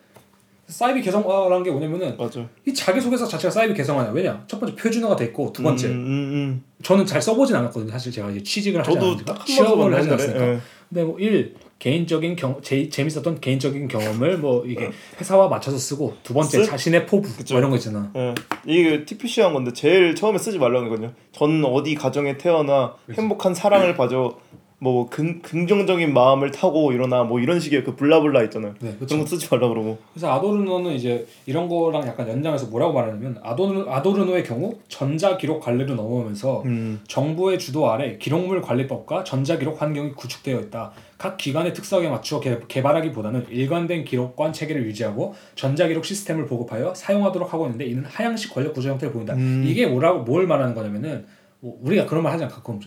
사이비 개성화라는 게 뭐냐면은 맞아. 이 자기 소개서 자체가 사이비 개성화냐? 왜냐? 첫 번째 표준화가 돼 있고 두 번째 음, 음, 저는 잘 써보진 않았거든요. 사실 제가 이제 취직을 음. 하지 않았으니까 취업을 하지. 않았으니까. 예. 근데 뭐일 개인적인 경 제, 재밌었던 개인적인 경험을 뭐 이게 회사와 맞춰서 쓰고 두 번째 쓰? 자신의 포부. 뭐 이런 거 있잖아. 예. 이게 TPC 한 건데 제일 처음에 쓰지 말라는 거거든요. 전 어디 가정에 태어나 행복한 사랑을 봐줘. 뭐 긍, 긍정적인 마음을 타고 일어나 뭐 이런 식의 그 블라블라 있잖아요. 네, 그쵸. 그런 거 쓰지 말라 그러고. 그래서 아도르노는 이제 이런 거랑 약간 연장해서 뭐라고 말하냐면 아도르, 아도르노의 경우 전자 기록 관리로 넘어오면서 음. 정부의 주도 아래 기록물 관리법과 전자 기록 환경이 구축되어 있다. 각 기관의 특성에 맞추어 개, 개발하기보다는 일관된 기록관 체계를 유지하고 전자 기록 시스템을 보급하여 사용하도록 하고 있는데 이는 하향식 권력 구조 형태를 보인다. 음. 이게 뭐라고 뭘 말하는 거냐면은 뭐 우리가 그런 말 하잖아 가끔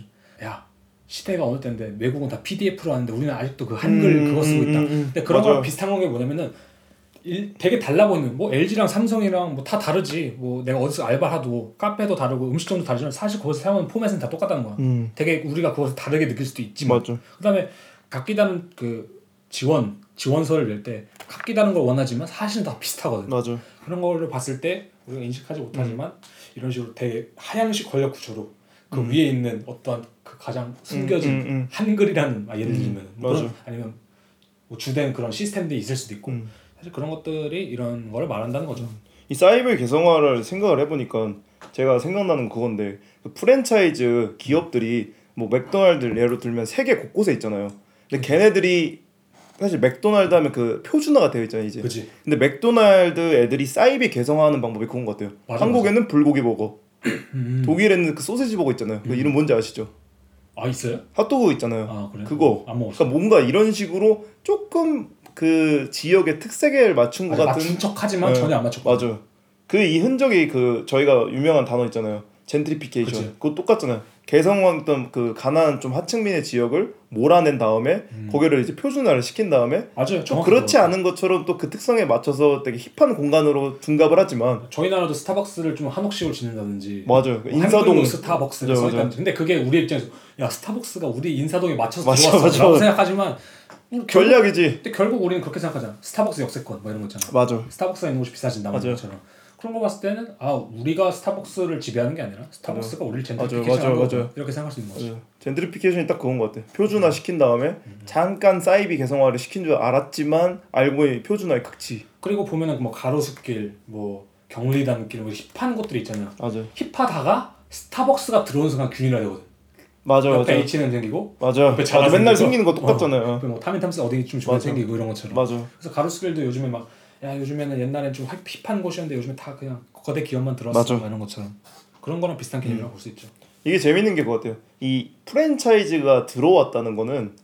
야 시대가 어느 때인데 외국은 다 PDF로 하는데 우리는 아직도 그 한글 음, 그거 쓰고 있다. 음, 음. 근데 그런 맞아요. 거랑 비슷한 게 뭐냐면은 일, 되게 달라 보이는 뭐 LG랑 삼성이랑 뭐 다 다르지 뭐 내가 어디서 알바하도 카페도 다르고 음식점도 다르지만 사실 거기서 사용하는 포맷은 다 똑같다는 거야 음. 되게 우리가 그것을 다르게 느낄 수도 있지만 맞아. 그다음에 각기 다른 그 지원 지원서를 낼 때 각 기 다른 걸 원하지만 사실은 다 비슷하거든 맞아. 그런 거를 봤을 때 우리가 인식하지 못하지만 이런 식으로 되게 하향식 권력 구조로 그 위에 있는 어떤 그 가장 숨겨진 음, 음, 음. 한글이라는 아, 예를 들면 뭐 맞아. 그런- 아니면 뭐 주된 그런 시스템들이 있을 수도 있고 음. 사실 그런 것들이 이런 걸 말한다는 거죠. 이 사이버 개성화를 생각을 해보니까 제가 생각나는 그건데 그 프랜차이즈 기업들이 뭐 맥도날드 예로 들면 세계 곳곳에 있잖아요. 근데 걔네들이 사실 맥도날드 하면 그 표준화가 되어 있잖아요 이제. 그지. 근데 맥도날드 애들이 사이비 개성화하는 방법이 그건 것 같아요. 맞아, 한국에는 불고기 버거, 음. 독일에는 그 소세지 버거 있잖아요. 그 이름 뭔지 아시죠? 아 있어요? 핫도그 있잖아요. 아 그래? 그거. 안 먹었어. 그러니까 뭔가 이런 식으로 조금 그 지역의 특색을 맞춘 것 같은 맞춘 척하지만 네, 전혀 안 맞췄고. 맞아. 그이 흔적이 그 저희가 유명한 단어 있잖아요. 젠트리피케이션. 그거 똑같잖아요. 개성했던 그 가난한 좀 하층민의 지역을 몰아낸 다음에 거기를 이제 표준화를 시킨 다음에 맞아요. 좀 그렇지 그거. 않은 것처럼 또 그 특성에 맞춰서 되게 힙한 공간으로 둔갑을 하지만 저희 나라도 스타벅스를 좀 한옥식으로 짓는다든지. 맞아요. 뭐 인사동 스타벅스를 맞아. 맞아. 근데 그게 우리 입장에서 야 스타벅스가 우리 인사동에 맞춰서 맞아, 들어왔어라고 맞아. 생각하지만 음, 결국, 전략이지. 근데 결국 우리는 그렇게 생각하잖아. 스타벅스 역세권 뭐 이런 거 있잖아. 맞아. 스타벅스가 있는 곳이 비싸진다. 이런 것처럼. 그런 거 봤을 때는 아 우리가 스타벅스를 지배하는 게 아니라 스타벅스가 우리를 젠트리피케이션 맞아요, 하는 맞아요. 거 이렇게 생각할 수 있는 거지. 맞아. 젠트리피케이션이 딱 그건 것 같아. 표준화 시킨 다음에 잠깐 사이비 개성화를 시킨 줄 알았지만 알고 보니 표준화의 극치. 그리고 보면은 뭐 가로수길, 뭐 경리단길, 뭐 힙한 곳들이 있잖아요. 맞아. 힙하다가 스타벅스가 들어오는 순간 균일화되거든. 맞아 옆에 맞아. H&M 생기고 맞아. 옆에 맞아. 맨날 생기는 거 똑같잖아요. 어, 뭐 탐앤탐스 어디 좀 맞아. 생기고 이런 것처럼. 맞아. 그래서 가로수길도 요즘에 막 야 요즘에는 옛날엔 좀 힙- 힙한 곳이었는데 요즘에 다 그냥 거대 기업만 들어왔어 맞아. 막 이런 것처럼 그런 거랑 비슷한 개념이라고 볼수 있죠. 이게 재밌는 게 그거 같아요. 이 프랜차이즈가 들어왔다는 거는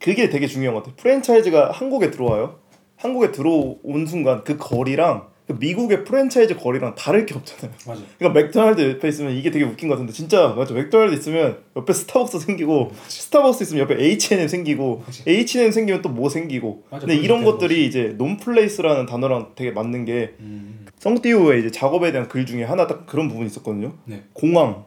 그게 되게 중요한 것 같아요. 프랜차이즈가 한국에 들어와요. 한국에 들어온 순간 그 거리랑 그 미국의 프랜차이즈 거리랑 다를 게 없잖아요. 맞아. 그러니까 맥도날드 옆에 있으면 이게 되게 웃긴 것 같은데 진짜 맞아 맥도날드 있으면 옆에 스타벅스 생기고 스타벅스 있으면 옆에 H&M 생기고 맞아. H&M 생기면 또 뭐 생기고 맞아, 근데 이런 것들이 이제 non-place라는 단어랑 되게 맞는 게 음. 성 티우의 이제 작업에 대한 글 중에 하나 딱 그런 부분이 있었거든요 네. 공항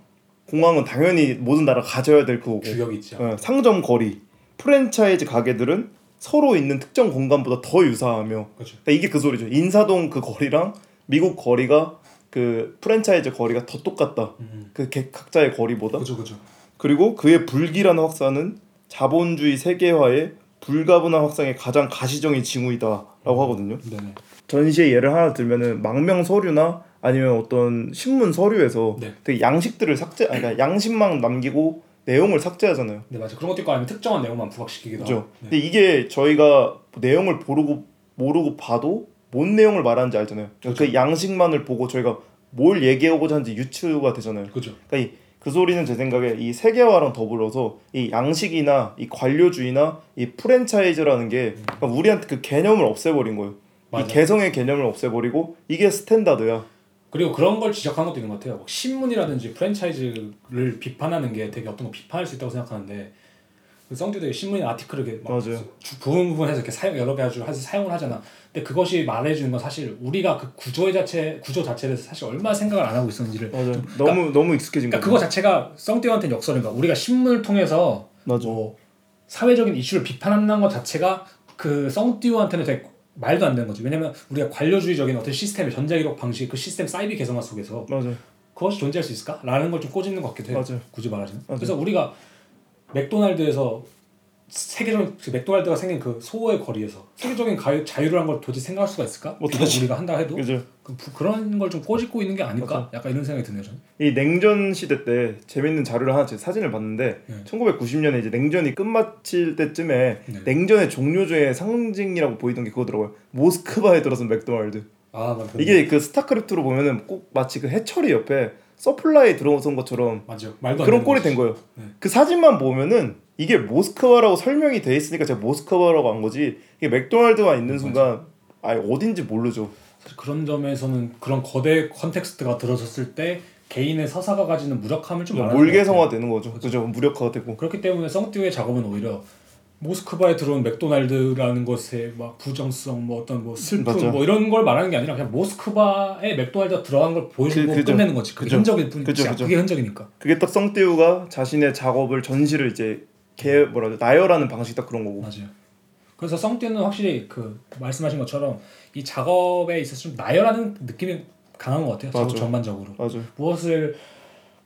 공항은 당연히 모든 나라 가져야 될 거고 규격이 있죠. 어, 상점 거리 프랜차이즈 가게들은 서로 있는 특정 공간보다 더 유사하며 그렇죠. 그러니까 이게 그 소리죠. 인사동 그 거리랑 미국 거리가 그 프랜차이즈 거리가 더 똑같다. 음. 그 개- 각자의 거리보다. 그죠 그죠. 그리고 그의 불길한 확산은 자본주의 세계화의 불가분한 확산의 가장 가시적인 징후이다라고 하거든요. 네네. 전시의 예를 하나 들면은 망명 서류나 아니면 어떤 신문 서류에서 네. 되게 양식들을 삭제, 아니 그러니까 양식만 남기고 내용을 삭제하잖아요. 네 맞아. 그런 것도 있고 아니면 특정한 내용만 부각시키기도 그죠? 하고. 네. 근데 이게 저희가 내용을 모르고 모르고 봐도 뭔 내용을 말하는지 알잖아요. 그러니까 그 양식만을 보고 저희가 뭘 얘기하고자 하는지 유추가 되잖아요. 그죠. 그러니까 이, 그 소리는 제 생각에 이 세계화랑 더불어서 이 양식이나 이 관료주의나 이 프랜차이즈라는 게 그러니까 우리한테 그 개념을 없애버린 거예요. 맞아. 이 개성의 개념을 없애버리고 이게 스탠다드야. 그리고 그런 걸 지적한 것도 있는 것 같아요. 막 신문이라든지 프랜차이즈를 비판하는 게 되게 어떤 거 비판할 수 있다고 생각하는데 그 성듀 되게 신문이나 아티클을 이렇게 부분 부분해서 이렇게 사용 여러 개 해서 사용을 하잖아. 근데 그것이 말해주는 건 사실 우리가 그 구조의 자체 구조 자체에 대해서 사실 얼마나 생각을 안 하고 있었는지를. 맞아. 너무 너무 익숙해진 그러니까 거죠. 그거 자체가 성듀한테는 역설인 거야. 우리가 신문을 통해서 맞아. 뭐 사회적인 이슈를 비판한다는 것 자체가 그 성듀한테는 되게 말도 안 되는 거지. 왜냐면 우리가 관료주의적인 어떤 시스템의 전자기록 방식, 그 시스템 사이비 개성화 속에서 맞아. 그것이 존재할 수 있을까? 라는 걸 좀 꼬집는 것 같기도 해요. 맞아요. 굳이 말하자면. 맞아요. 그래서 우리가 맥도날드에서 세계적인 그 맥도날드가 생긴 그 소의 거리에서 세계적인 가유, 자유라는 걸 도저히 생각할 수가 있을까? 못 이거 하지. 우리가 한다 해도 그죠. 그 부- 그런 걸 좀 꼬집고 있는 게 아닐까? 약간 이런 생각이 드네요. 저는. 이 냉전 시대 때 재밌는 자료를 하나 제 사진을 봤는데 네. 1990년에 이제 냉전이 끝마칠 때쯤에 네. 냉전의 종료 중의 상징이라고 보이던 게 그거더라고요. 모스크바에 들어선 맥도날드. 아 맞아. 이게 그 스타크래프트로 보면은 꼭 마치 그 hatchery 옆에 supply 들어선 것처럼 맞죠. 말도 안 그런 꼴이. 된 거예요. 네. 그 사진만 보면은 이게 모스크바라고 설명이 돼 있으니까 제가 모스크바라고 한 거지. 이게 맥도날드가 있는 순간 아 어딘지 모르죠. 그런 점에서는 그런 거대 context가 들어섰을 때 개인의 서사가 가지는 무력함을 좀 몰개성화. 되는 거죠. 그죠. 무력화가 되고. 그렇기 때문에 성 티우의 작업은 오히려 모스크바에 들어온 맥도날드라는 것의 막 부정성, 뭐 어떤 뭐 슬픔, 맞아. 뭐 이런 걸 말하는 게 아니라 그냥 모스크바에 맥도날드가 들어간 걸 보여주고 그-. 끝내는 거지. 그게. 흔적일 뿐이지. 그게 흔적이니까. 그게 딱 성띠우가 자신의 작업을 전시를 이제 개 뭐라 죠 나열하는 방식이 딱 그런 거고. 맞아요. 그래서 성띠우는 확실히 그 말씀하신 것처럼 이 작업에 있어서 좀 나열하는 느낌이 강한 것 같아요. 작업 맞아. 전반적으로. 맞아. 무엇을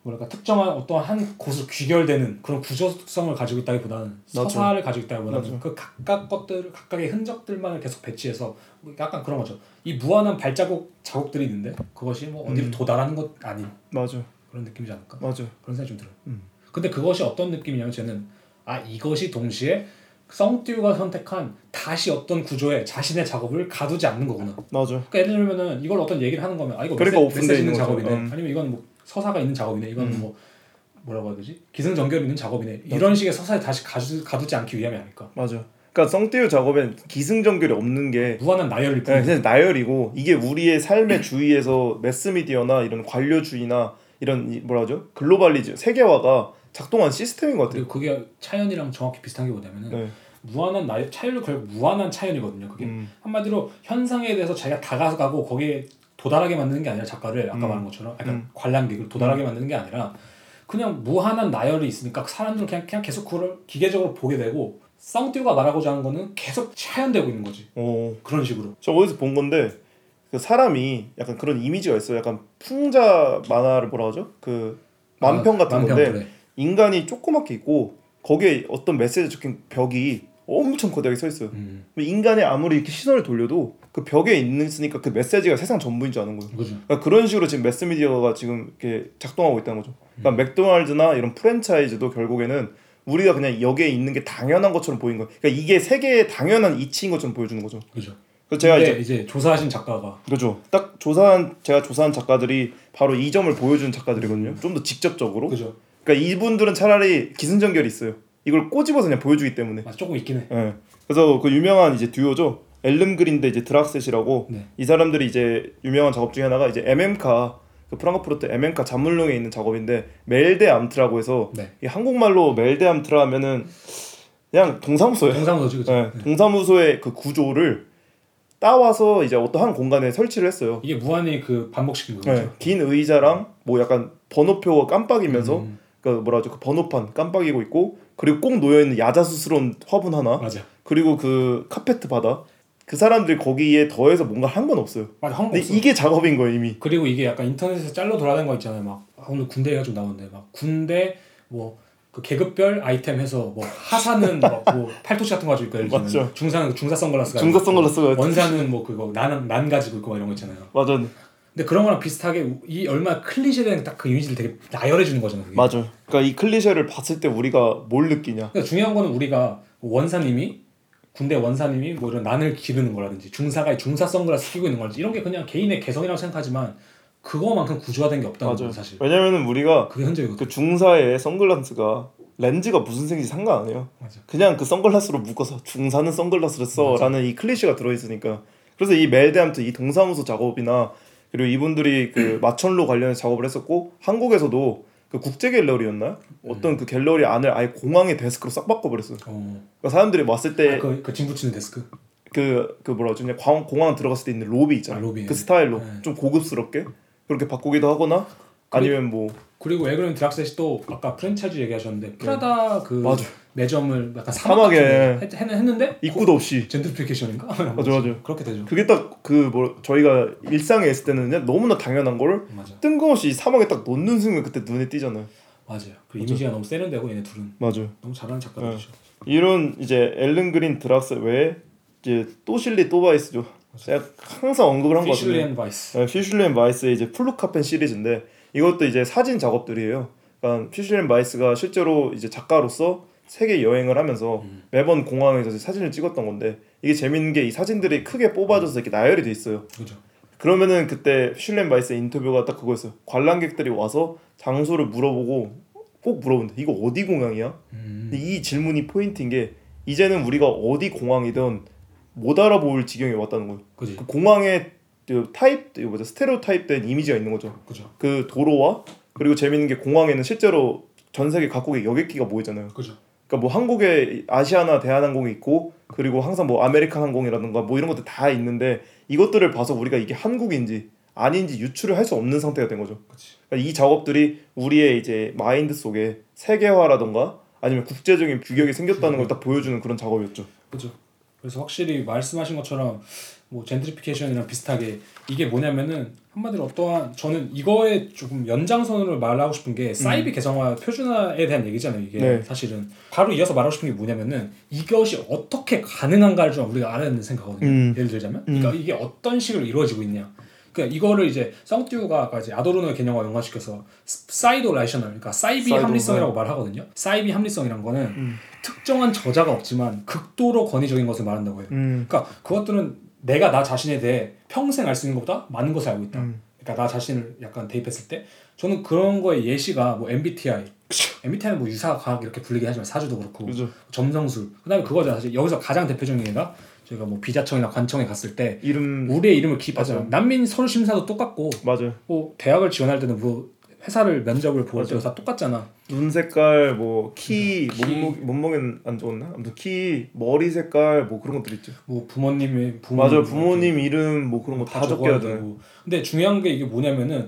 뭐랄까 특정한 어떤 한 곳으로 귀결되는 그런 구조성을 가지고 있다기보다는 맞아. 서사를 가지고 있다기보다는 맞아. 그 각각 것들 각각의 흔적들만을 계속 배치해서 뭐 약간 그런 거죠. 이 무한한 발자국 자국들이 있는데 그것이 뭐 어디로 음. 도달하는 것 아닌 맞아. 그런 느낌이지 않을까? 맞아. 그런 생각이 좀 들어요. 음. 근데 그것이 어떤 느낌이냐면 저는 아 이것이 동시에 성띠우가 선택한 다시 어떤 구조에 자신의 작업을 가두지 않는 거구나. 맞아. 그러니까 예를 들면은 이걸 어떤 얘기를 하는 거면 아 이거 그러니까 메시, 메시지 있는. 작업이네 음. 아니면 이건 뭐 서사가 있는 작업이네 이건 음. 뭐 뭐라고 해야 되지 기승전결 있는 작업이네 이런 식의 서사에 다시 가두, 가두지 않기 위함이 아닐까 맞아. 그러니까 성띠우 작업엔 기승전결이 없는 게 무한한 나열일 뿐 그냥 그냥 나열이고 이게 우리의 삶의 주위에서 매스미디어나 이런 관료주의나 이런 이- 뭐라 하죠 글로벌리즘 세계화가 작동한 시스템인 것 같아요. 그게 차연이랑 정확히 비슷한 게 뭐냐면은 네. 무한한 나열 차연은 결국 무한한 차연이거든요 그게 음. 한마디로 현상에 대해서 자기가 다가가고 거기에 도달하게 만드는 게 아니라 작가를 아까 음. 말한 것처럼 약간 음. 관람객을 도달하게 만드는 게 아니라 그냥 무한한 나열이 있으니까 사람들은 그냥 그냥 계속 그걸 기계적으로 보게 되고 쌍띠우가 말하고자 하는 거는 계속 차연되고 있는 거지 어. 그런 식으로 저 어디서 본 건데 그 사람이 약간 그런 이미지가 있어요. 약간 풍자 만화를 뭐라 하죠? 그 만평 같은 아, 만평, 건데 그래. 인간이 조그맣게 있고 거기에 어떤 메시지 적힌 벽이 엄청 거대하게 서 있어요. 음, 인간이 아무리 이렇게 시선을 돌려도 그 벽에 있으니까 그 메시지가 세상 전부인 줄 아는 거예요. 그러니까 그런 식으로 지금 매스 미디어가 지금 이렇게 작동하고 있다는 거죠. 그러니까 맥도날드나 이런 프랜차이즈도 결국에는 우리가 그냥 여기에 있는 게 당연한 것처럼 보이는 거예요. 그러니까 이게 세계의 당연한 이치인 것처럼 보여주는 거죠. 그죠 그래서 제가 이제 이제 조사하신 작가가 그죠. 딱 조사한 제가 조사한 작가들이 바로 이 점을 보여준 작가들이거든요. 좀더 직접적으로. 그죠 그러니까 이분들은 차라리 기승전결이 있어요. 이걸 꼬집어서 그냥 보여주기 때문에. 맞아 조금 있긴 해 예. 그래서 그 유명한 이제 듀오죠. 엘름그린 이제 드락셋이라고 네. 이 사람들이 이제 유명한 작업 중에 하나가 이제 MMK 그 프랑크푸르트 MMK Sammlung에 있는 작업인데 Meldeamt라고 해서 네. 이 한국말로 Meldeamt라 하면은 그냥 동사무소예요. 동사무소지 그죠? 네, 동사무소의 그 구조를 따와서 이제 어떤 한 공간에 설치를 했어요. 이게 무한히 그 반복시킨 거죠. 네, 긴 의자랑 뭐 약간 번호표가 깜빡이면서 음, 그 뭐라 하죠 그 번호판 깜빡이고 있고 그리고 꼭 놓여 있는 야자수스러운 화분 하나 맞아. 그리고 그 카페트 바다 그 사람들이 거기에 더해서 뭔가 한 건 없어요. 맞아. 한거 근데 없어. 이게 작업인 거예요 이미. 그리고 이게 약간 인터넷에서 짤로 돌아다니는 거 있잖아요. 막 아, 오늘 군대 얘기가 좀 나오는데 막 군대 뭐 그 계급별 아이템 해서 뭐 하사는 막뭐 팔토시 같은 거 가지고 있고 예를 들면. 중사는 중사 선글라스가 중사 있고, 선글라스가 원사는 뭐 그거 난, 난 가지고 있고 막 이런 거 있잖아요. 맞아 근데 그런 거랑 비슷하게 이 얼마나 클리셰된 딱 그 이미지를 되게 나열해 주는 거잖아요. 그게. 맞아. 그러니까 이 클리셰를 봤을 때 우리가 뭘 느끼냐. 그러니까 중요한 거는 우리가 원사님이 군대 원사님이 뭐 이런 난을 기르는 거라든지 중사가 중사 선글라스 끼고 있는 거라든지 이런 게 그냥 개인의 개성이라고 생각하지만 그거만큼 구조화된 게 없다는. 거예요 사실. 왜냐면은 우리가 그게 현재거든. 그 중사의 선글라스가 렌즈가 무슨 색인지 상관 안 해요. 맞아. 그냥 그 선글라스로 묶어서 중사는 선글라스를 써라는 이 클리셰가 들어 있으니까 그래서 이 멜데암트 이 동사무소 작업이나 그리고 이분들이 그 마천로 관련해서 작업을 했었고 한국에서도 그 국제 갤러리였나요? 어떤 그 갤러리 안을 아예 공항의 데스크로 싹 바꿔버렸어요. 어. 그러니까 사람들이 왔을 때 그, 그 짐붙이는 데스크. 그, 그 뭐라 하죠? 그냥 광- 공항 들어갔을 때 있는 로비 있잖아요. 아, 로비. 그 스타일로 네. 좀 고급스럽게 그렇게 바꾸기도 하거나 아니면 뭐 그리고 왜 그러면 드락셋이 또 아까 프랜차이즈 얘기하셨는데 프라다 그 맞아. 매점을 약간 사막에. 사막에 했, 했- 했는데 입구도 없이 젠트리피케이션인가? 맞아, 맞아. 그렇게 되죠. 그게 딱 그 뭐 저희가 일상에 있을 때는 그냥 너무나 당연한 거를 맞아. 뜬금없이 사막에 딱 놓는 순간 그때 눈에 띄잖아요. 맞아요. 그 이미지가 너무 세련되고 얘네 둘은 맞아요. 너무 잘하는 작가들이죠. 이런 이제 엘름그린 드락셋 외에 이제 또 피슐리 또 바이스죠. 제가 항상 언급을 한거 같은데. 피슐리 and 바이스. 네, 피슐리 and 바이스의 이제 Flughafen 시리즈인데 이것도 이제 사진 작업들이에요. 그러니까 피슐리 and 바이스가 실제로 이제 작가로서 세계 여행을 하면서 음. 매번 공항에서 사진을 찍었던 건데 이게 재밌는 게 이 사진들이 크게 뽑아져서 이렇게 나열이 돼 있어요. 그죠. 그러면은 그때 피슐리 and 바이스의 인터뷰가 딱 그거였어요. 관람객들이 와서 장소를 물어보고 꼭 물어본대. 이거 어디 공항이야? 음. 이 질문이 포인트인 게 이제는 우리가 어디 공항이든 못 알아볼 지경에 왔다는 거예요. 그 공항의 그 타입 이거 뭐죠 stereotype된 이미지가 있는 거죠. 그죠. 그 도로와 그리고 재밌는 게 공항에는 실제로 전 세계 각국의 여객기가 모이잖아요. 그죠. 그러니까 뭐 한국에 아시아나 대한항공이 있고 그리고 항상 뭐 아메리칸 항공이라든가 뭐 이런 것들 다 있는데 이것들을 봐서 우리가 이게 한국인지 아닌지 유추를 할 수 없는 상태가 된 거죠. 그러니까 이 작업들이 우리의 이제 마인드 속에 세계화라던가 아니면 국제적인 규격이 생겼다는 걸 딱 보여주는 그런 작업이었죠. 그죠. 그래서 확실히 말씀하신 것처럼 뭐 젠트리피케이션이랑 비슷하게 이게 뭐냐면은 한마디로 어떠한 저는 이거에 조금 연장선으로 말하고 싶은 게 사이비 개성화 표준화에 대한 얘기잖아요 이게 네. 사실은. 바로 이어서 말하고 싶은 게 뭐냐면은 이것이 어떻게 가능한가를 좀 우리가 알아야 된다는 생각하거든요 음. 예를 들자면. 그러니까 이게 어떤 식으로 이루어지고 있냐. 그러니까 이거를 이제 아까 이제 아도르노의 개념과 연관시켜서 pseudo rational 그러니까 사이비 pseudo, 합리성이라고 말하거든요. 사이비 합리성이란 거는 특정한 저자가 없지만 극도로 권위적인 것을 말한다고 해요. 음. 그러니까 그것들은 내가 나 자신에 대해 평생 알 수 있는 것보다 많은 것을 알고 있다. 음. 그러니까 나 자신을 약간 대입했을 때 저는 그런 거의 예시가 뭐 MBTI, MBTI는 뭐 유사 과학 이렇게 불리긴 하지만 사주도 그렇고 그죠. 점성술 그다음에 그거잖아 사실 여기서 가장 대표적인 예가 저희가 뭐 비자청이나 관청에 갔을 때 이름 우리의 이름을 기입하잖아. 맞아요. 난민 서류 심사도 똑같고 맞아요. 뭐 대학을 지원할 때는 뭐 회사를 면접을 볼 때도 다 똑같잖아. 눈 색깔 뭐키 키. 몸무 몸무게는 안 좋았나? 아무튼 키 머리 색깔 뭐 그런 것들 있죠. 뭐 부모님의 부모님 맞아요. 부모님 이름 뭐 그런 거 다 적혀야 돼. 되고. 근데 중요한 게 이게 뭐냐면은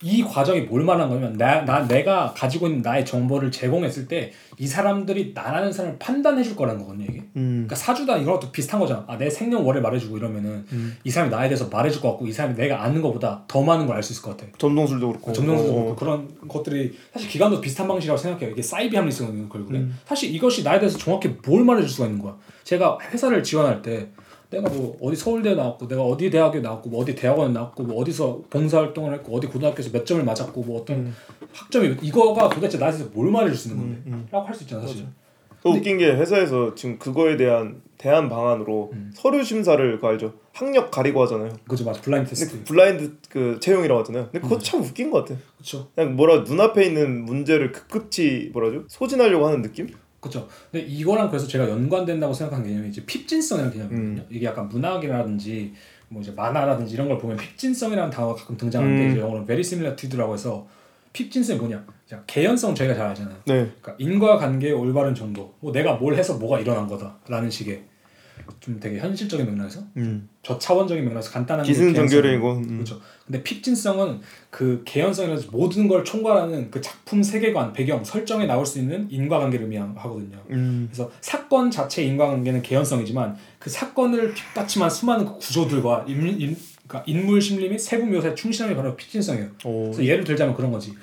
이 과정이 뭘 말하는 거냐면 나, 나 내가 가지고 있는 나의 정보를 제공했을 때 이 사람들이 나라는 사람을 판단해 줄 거라는 거거든요 이게 음. 그러니까 사주다 이런 것도 비슷한 거잖아 아, 내 생년월일 말해주고 이러면은 이 사람이 나에 대해서 말해줄 것 같고 이 사람이 내가 아는 것보다 더 많은 걸 알 수 있을 것 같아 점동술도 그렇고. 어, 그렇고 어. 그런 것들이 사실 기관도 비슷한 방식이라고 생각해요. 이게 사이비 합리성인 결국에 음. 사실 이것이 나에 대해서 정확히 뭘 말해줄 수가 있는 거야. 제가 회사를 지원할 때 내가 뭐 어디 서울대 나왔고 내가 어디 대학에 나왔고 뭐 어디 대학원에 나왔고 뭐 어디서 봉사활동을 했고 어디 고등학교에서 몇 점을 맞았고 뭐 어떤 음. 학점이 이거가 도대체 대해서 뭘 말해줄 수 있는 건데 라고 할 수 있잖아 사실. 또 웃긴 게 회사에서 지금 그거에 대한 대안 방안으로 음. 서류 심사를 그거 알죠? 학력 가리고 하잖아요. 그죠 맞아 블라인드 테스트. 그 블라인드 그 채용이라고 하잖아요. 근데 그거 음. 참 웃긴 것 같아. 그렇죠. 그냥 뭐라 눈앞에 있는 문제를 급급치 뭐라죠? 소진하려고 하는 느낌? 그렇죠. 근데 이거랑 그래서 제가 연관된다고 생각한 개념이 이제 핍진성이라는 개념이거든요. 이게 약간 문학이라든지 뭐 이제 만화라든지 이런 걸 보면 핍진성이라는 단어가 가끔 등장하는데 음. 이제 영어로 verisimilitude라고 해서 핍진성이 뭐냐? 자, 개연성 저희가 잘 알잖아요. 네. 그러니까 인과 관계의 올바른 정도. 뭐 내가 뭘 해서 뭐가 일어난 거다라는 식의 좀 되게 현실적인 맥락에서 음. 저차원적인 맥락에서 간단한. 기승전결이고. 음. 그렇죠. 근데 핍진성은 그 개연성이라서 모든 걸 총괄하는 그 작품 세계관, 배경, 설정에 나올 수 있는 인과관계를 의미하거든요. 음. 그래서 사건 자체 인과관계는 개연성이지만 그 사건을 뒷받침한 수많은 그 구조들과 인물, 인, 그러니까 인물 심리 및 세부 묘사에 충실함이 바로 핍진성이에요. 오. 그래서 예를 들자면 그런 거지.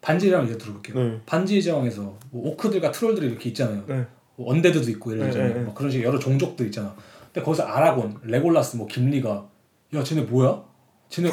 반지의 제왕 예를 들어볼게요. 네. 반지의 제왕에서 뭐 오크들과 트롤들이 이렇게 있잖아요. 네. 뭐 언데드도 있고 예를 네, 들자면 네, 네. 뭐 그런 식의 여러 종족들 있잖아. 근데 거기서 아라곤, 레골라스, 뭐 김리가 야 쟤네 뭐야? 쟤네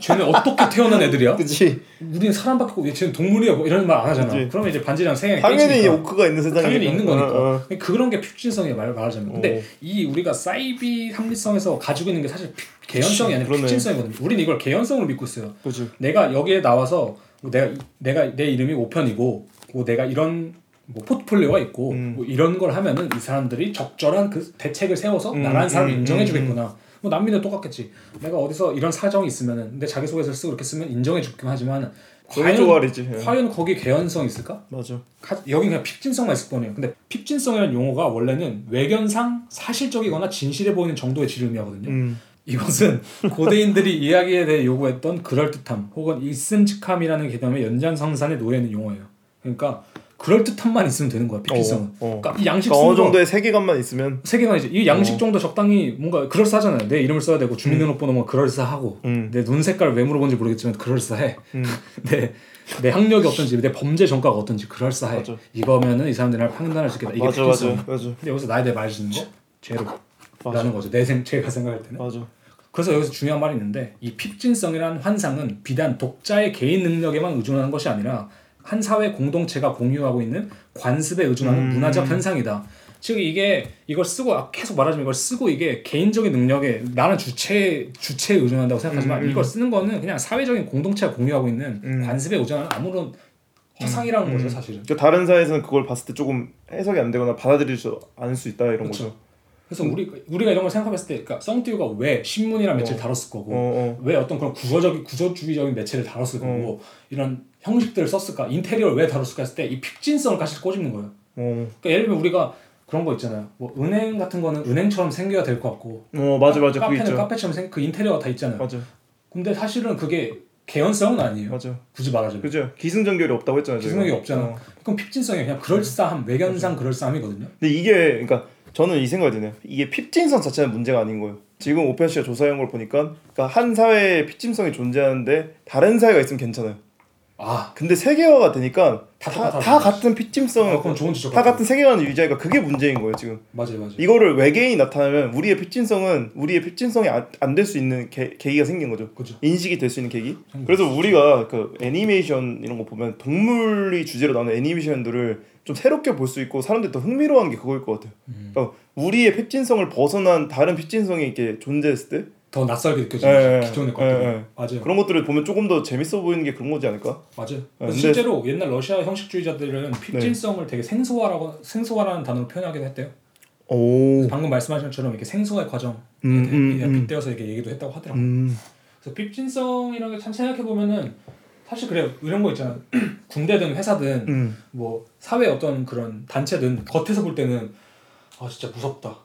쟤네 어떻게 태어난 애들이야? 그치. 우리는 사람밖에 없고 얘 쟤는 동물이야 뭐 이런 말 안 하잖아. 그치. 그러면 이제 반지랑 생각이 당연히 깨지니까. 오크가 있는 세상이 당연히 있는 거니까 어, 어. 그런 게 핍진성이야 말 말하자면 근데 어. 이 우리가 사이비 합리성에서 가지고 있는 게 사실 피- 개연성이 아니라 그러네. 핍진성이거든요 우리는 이걸 개연성으로 믿고 있어요 그치. 내가 여기에 나와서 뭐 내가 내가 내 이름이 오편이고 뭐 내가 이런 뭐 포트폴리오가 있고 음. 뭐 이런 걸 하면은 이 사람들이 적절한 그 대책을 세워서 음, 나라는 사람을 음, 인정해주겠구나. 뭐 남미도 똑같겠지. 내가 어디서 이런 사정이 있으면은 내 자기소개서를 쓰고 이렇게 쓰면 인정해주긴 하지만 과연. 예. 과연 거기에 개연성 이 있을까? 맞아. 가- 여긴 그냥 핍진성만 있을 뿐이에요. 근데 핍진성이라는 용어가 원래는 외견상 사실적이거나 진실해 보이는 정도의 의미하거든요. 음. 이것은 고대인들이 이야기에 대해 요구했던 그럴듯함 혹은 있음직함이라는 개념의 연장성산에 놓여 있는 용어예요. 그러니까 그럴듯함만 있으면 되는 거야. 어, 어. 그러니까 이 양식 그러니까 어느 정도의 세계관만 있으면. 세계관이지. 이 양식 어. 정도 적당히 뭔가 그럴싸하잖아요. 내 이름을 써야 되고 주민등록번호 뭐 그럴싸하고 음. 내눈 색깔 왜 물어본지 모르겠지만 그럴싸해. 음. 내, 내 학력이 어떤지 내 범죄 전과가 어떤지 그럴싸해. 맞아. 이거면은 이 사람들이 날 판단할 수 있겠다. 이게 맞아. 맞아 맞아 근데 여기서 나에 대해 말해주는 거 죄로 맞아. 라는 거죠. 내 생, 제가 생각할 때는. 맞아. 그래서 여기서 중요한 말이 있는데 이 핍진성이라는 환상은 비단 독자의 개인 능력에만 의존하는 것이 아니라 한 사회 공동체가 공유하고 있는 관습에 의존하는 음. 문화적 현상이다. 즉 이게 이걸 쓰고 아, 계속 말하자면 이걸 쓰고 이게 개인적인 능력에 나는 주체 주체에 의존한다고 생각하지만 음, 음. 이걸 쓰는 거는 그냥 사회적인 공동체가 공유하고 있는 음. 관습에 의존하는 아무런 허상이라는 거죠 사실은. 그러니까 다른 사회에서는 그걸 봤을 때 조금 해석이 안 되거나 받아들이지 않을 수 있다 이런 그쵸. 거죠. 그래서 우리 우리가 이런 걸 생각했을 때, 그러니까 썽띠우가 왜 신문이란 매체를 다뤘을 거고, 어, 어. 왜 어떤 그런 구조적 구조주의적인 매체를 다뤘을 거고, 어. 이런 형식들을 썼을까, 인테리어를 왜 다뤘을까 했을 때 이 픽진성을 같이 꼬집는 거예요. 어. 그러니까 예를 들면 우리가 그런 거 있잖아요. 뭐 은행 같은 거는 은행처럼 생겨야 될 것 같고, 어 맞아 맞아 카페는. 카페처럼 생, 그 인테리어가 다 있잖아요. 맞아 근데 사실은 그게 개연성은 아니에요. 맞아. 굳이 말하자면. 그죠. 기승전결이 없다고 했잖아요. 기승력이 없잖아. 어. 그럼 픽진성이 그냥 그럴싸함, 외견상 그럴싸함이거든요. 근데 이게 그러니까 저는 이 생각이 드네요. 이게 핍진성 자체는 문제가 아닌 거예요. 지금 오펜 씨가 조사한 걸 보니까 그러니까 한 사회에 핍진성이 존재하는데 다른 사회가 있으면 괜찮아요. 아, 근데 세계화가 되니까 다 다. 다 같은 핍진성, 아, 그건 좋은 지적 다. 같은 세계관을 유지하니까 그게 문제인 거예요 지금. 맞아요, 맞아요. 이거를 외계인이 나타나면 우리의 핍진성은 우리의 핍진성이 안 될 수 있는 계, 계기가 생긴 거죠. 그죠. 인식이 될 수 있는 계기. 그래서 우리가 그 애니메이션 이런 거 보면 동물이 주제로 나오는 애니메이션들을 좀 새롭게 볼 수 있고 사람들이 더 흥미로워하는 게 그거일 것 같아요. 음. 그러니까 우리의 핍진성을 벗어난 다른 핍진성이 이렇게 존재했을 때 더 낯설게 느껴지는 예, 예, 기존의 예, 것들. 예. 맞아요. 그런 것들을 보면 조금 더 재밌어 보이는 게 그런 거지 않을까? 맞아요. 근데- 실제로 옛날 러시아 형식주의자들은 핍진성을 되게 생소화라고 생소화라는 단어로 표현하기도 했대요. 오. 방금 말씀하신 것처럼 이렇게 생소의 과정에 음, 음, 음. 빗대어서 이렇게 얘기도 했다고 하더라고요. 음. 그래서 핍진성이라는 게 참 생각해 보면은 사실 그래요. 이런 거 있잖아. 군대든 회사든 음. 뭐 사회 어떤 그런 단체든 겉에서 볼 때는 아 진짜 무섭다.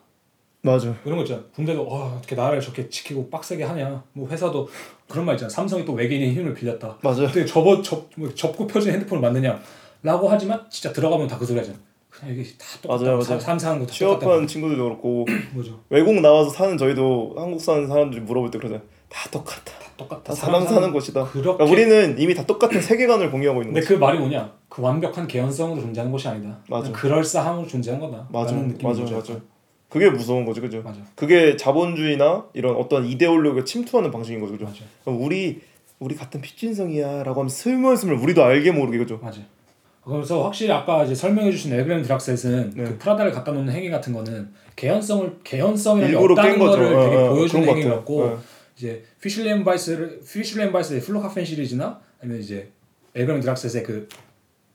맞아. 이런 거 있잖아. 군대도 와 어떻게 나라를 저렇게 지키고 빡세게 하냐. 뭐 회사도 그런 말 있잖아. 삼성이 또 외계인의 힘을 빌렸다. 맞아. 어떻게 접어 접 뭐, 접고 펴진 핸드폰을 만드냐라고 하지만 진짜 들어가면 다 그 소리 하잖아. 그냥 이게 다 똑같다. 맞아요, 맞아요. 삶 사는 거다 취업한. 친구들도 그렇고 뭐죠? 외국 나와서 사는 저희도 한국 사는 사람들이 물어볼 때 그러잖아요. 다 똑같다. 다 똑같다. 다 사람 사는 곳이다. 그렇게. 그러니까 우리는 이미 다 똑같은 세계관을 공유하고 있는 근데 거지. 그 말이 뭐냐? 그 완벽한 개연성으로 존재하는 것이 아니다. 맞아. 그럴싸함으로 존재한 거다. 맞아. 맞아. 거죠. 맞아. 그게 무서운 거지, 그죠? 맞아. 그게 자본주의나 이런 어떤 이데올로기가 침투하는 방식인 거죠, 그죠? 맞아. 우리 우리 같은 핍진성이야라고 하면 스물스물 우리도 알게 모르게 그죠? 맞아. 그래서 확실히 아까 이제 설명해주신 엘름그린 드락셋은 네. 그 프라다를 갖다 놓는 행위 같은 거는 개연성을 개연성이라는 없다는 깬 거죠. 거를 어, 되게 어, 보여주는 그런 것 행위 같아요. 같고 어. 이제 피슐리 앤 바이스를 피슐리 앤 바이스의 Flughafen 시리즈나 아니면 이제 엘름그린 드락셋의 그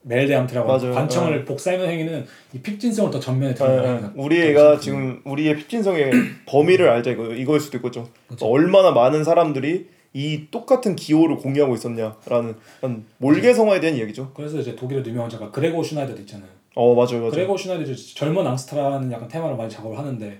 Meldeamt라고 맞아요. 관청을 복사하는 행위는 이 핍진성을 더 전면에 예, 드러내는 예. 우리 애가 지금 우리의 핍진성의 범위를 알자 이거 이거일 수도 있겠죠. 얼마나 많은 사람들이 이 똑같은 기호를 공유하고 있었냐라는 한 몰개성화에 대한 이야기죠. 그래서 이제 독일의 유명한 작가 그레고어 슈나이더도 있잖아요. 어 맞아요 맞아요. 그레고어 슈나이더 젊은 Angst라는 약간 테마로 많이 작업을 하는데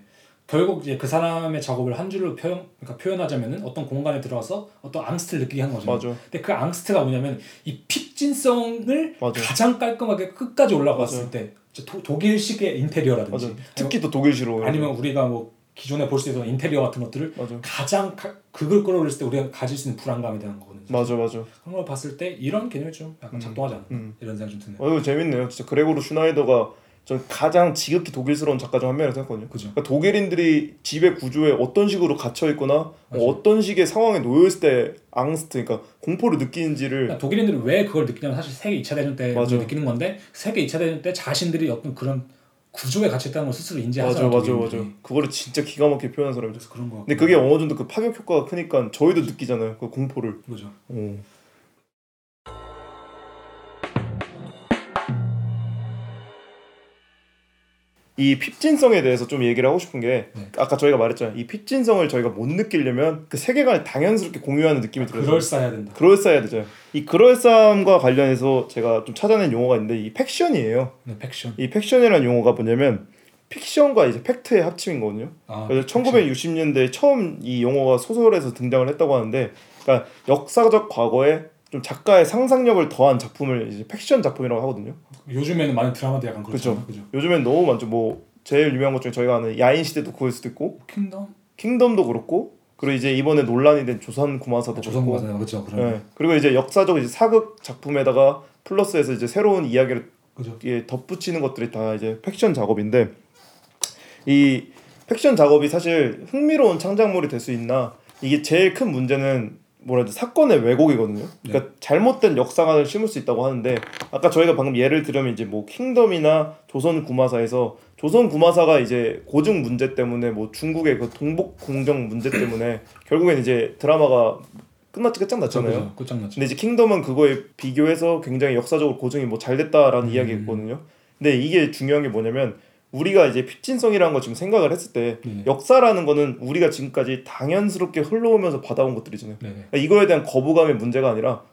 결국 이제 그 사람의 작업을 한 줄로 표현 그러니까 표현하자면은 어떤 공간에 들어가서 어떤 Angst를 느끼게 하는 거죠. 맞아. 근데 그 Angst가 뭐냐면 이 핍진성을 맞아. 가장 깔끔하게 끝까지 올라갔을 때 이제 도, 독일식의 인테리어라든지 맞아. 특히 또 독일식으로 아니면 우리가 뭐 기존에 볼 수 있던 인테리어 같은 것들을. 가장 가, 그걸 끌어올렸을 때 우리가 가질 수 있는 불안감에 대한 거거든요. 맞아 맞아. 그런 걸 봤을 때 이런 개념이 좀 약간 작동하지 않나 음. 이런 생각이 좀 드네요. 어 재밌네요. 진짜 그레고르 슈나이더가 전 가장 지극히 독일스러운 작가 중 한 명이라고 생각하거든요. 그죠. 그러니까 독일인들이 집의 구조에 어떤 식으로 갇혀 있거나 맞아요. 어떤 식의 상황에 놓여 있을 때 앙스트, 그러니까 공포를 느끼는지를 그러니까 독일인들이 왜 그걸 느끼냐면 사실 세계 2차 대전 때 맞아. 느끼는 건데 세계 2차 대전 때 자신들이 어떤 그런 구조에 갇혔다는 걸 스스로 맞아 인지하잖아요. 맞아 독일인들이. 맞아. 그거를 진짜 기가 막히게 표현한 사람이죠. 그래서 그런 거. 근데 그게 어느 정도 그 파격 효과가 크니까 저희도 느끼잖아요. 그 공포를. 그죠. 오. 이 핍진성에 대해서 좀 얘기를 하고 싶은 게 네. 아까 저희가 말했잖아요. 이 핍진성을 저희가 못 느끼려면 그 세계관을 당연스럽게 공유하는 느낌이 들어요. 그럴싸해야 된다. 그럴싸해야 되죠. 이 그럴싸함과 관련해서 제가 좀 찾아낸 용어가 있는데 이 팩션이에요. 네, 팩션. 이 팩션이라는 용어가 뭐냐면 픽션과 이제 팩트의 합침인 거거든요. 아, 그래서 1960년대 처음 이 용어가 소설에서 등장을 했다고 하는데, 그러니까 역사적 과거에 좀 작가의 상상력을 더한 작품을 이제 팩션 작품이라고 하거든요. 요즘에는 많은 드라마도 약간 그렇죠. 그죠. 요즘엔 너무 많죠. 뭐 제일 유명한 것 중에 저희가 아는 야인 시대도 그럴 수도 있고, 킹덤. 킹덤도 그렇고, 그리고 이제 이번에 논란이 된 조선 구마사도 조선 과잖아요. 그렇죠. 예. 그리고 이제 역사적 이제 사극 작품에다가 플러스해서 이제 새로운 이야기를 그죠. 예, 덧붙이는 것들이 다 이제 팩션 작업인데 이 팩션 작업이 사실 흥미로운 창작물이 될 수 있나 이게 제일 큰 문제는 뭐라 해야 돼 사건의 왜곡이거든요. 그러니까 잘못된 역사관을 심을 수 있다고 하는데 아까 저희가 방금 예를 들면 이제 뭐 킹덤이나 조선 구마사에서 조선 구마사가 이제 고증 문제 때문에 뭐 중국의 그 동복 공정 문제 때문에 결국엔 이제 드라마가 끝났지 끝장났잖아요. 그죠. 끝장났죠. 근데 이제 킹덤은 그거에 비교해서 굉장히 역사적으로 고증이 뭐 잘 됐다라는 음. 이야기였거든요. 근데 이게 중요한 게 뭐냐면 우리가 이제 핍진성이라는 거 지금 생각을 했을 때 네. 역사라는 거는 우리가 지금까지 당연스럽게 흘러오면서 받아온 것들이잖아요. 네. 네. 그러니까 이거에 대한 거부감의 문제가 아니라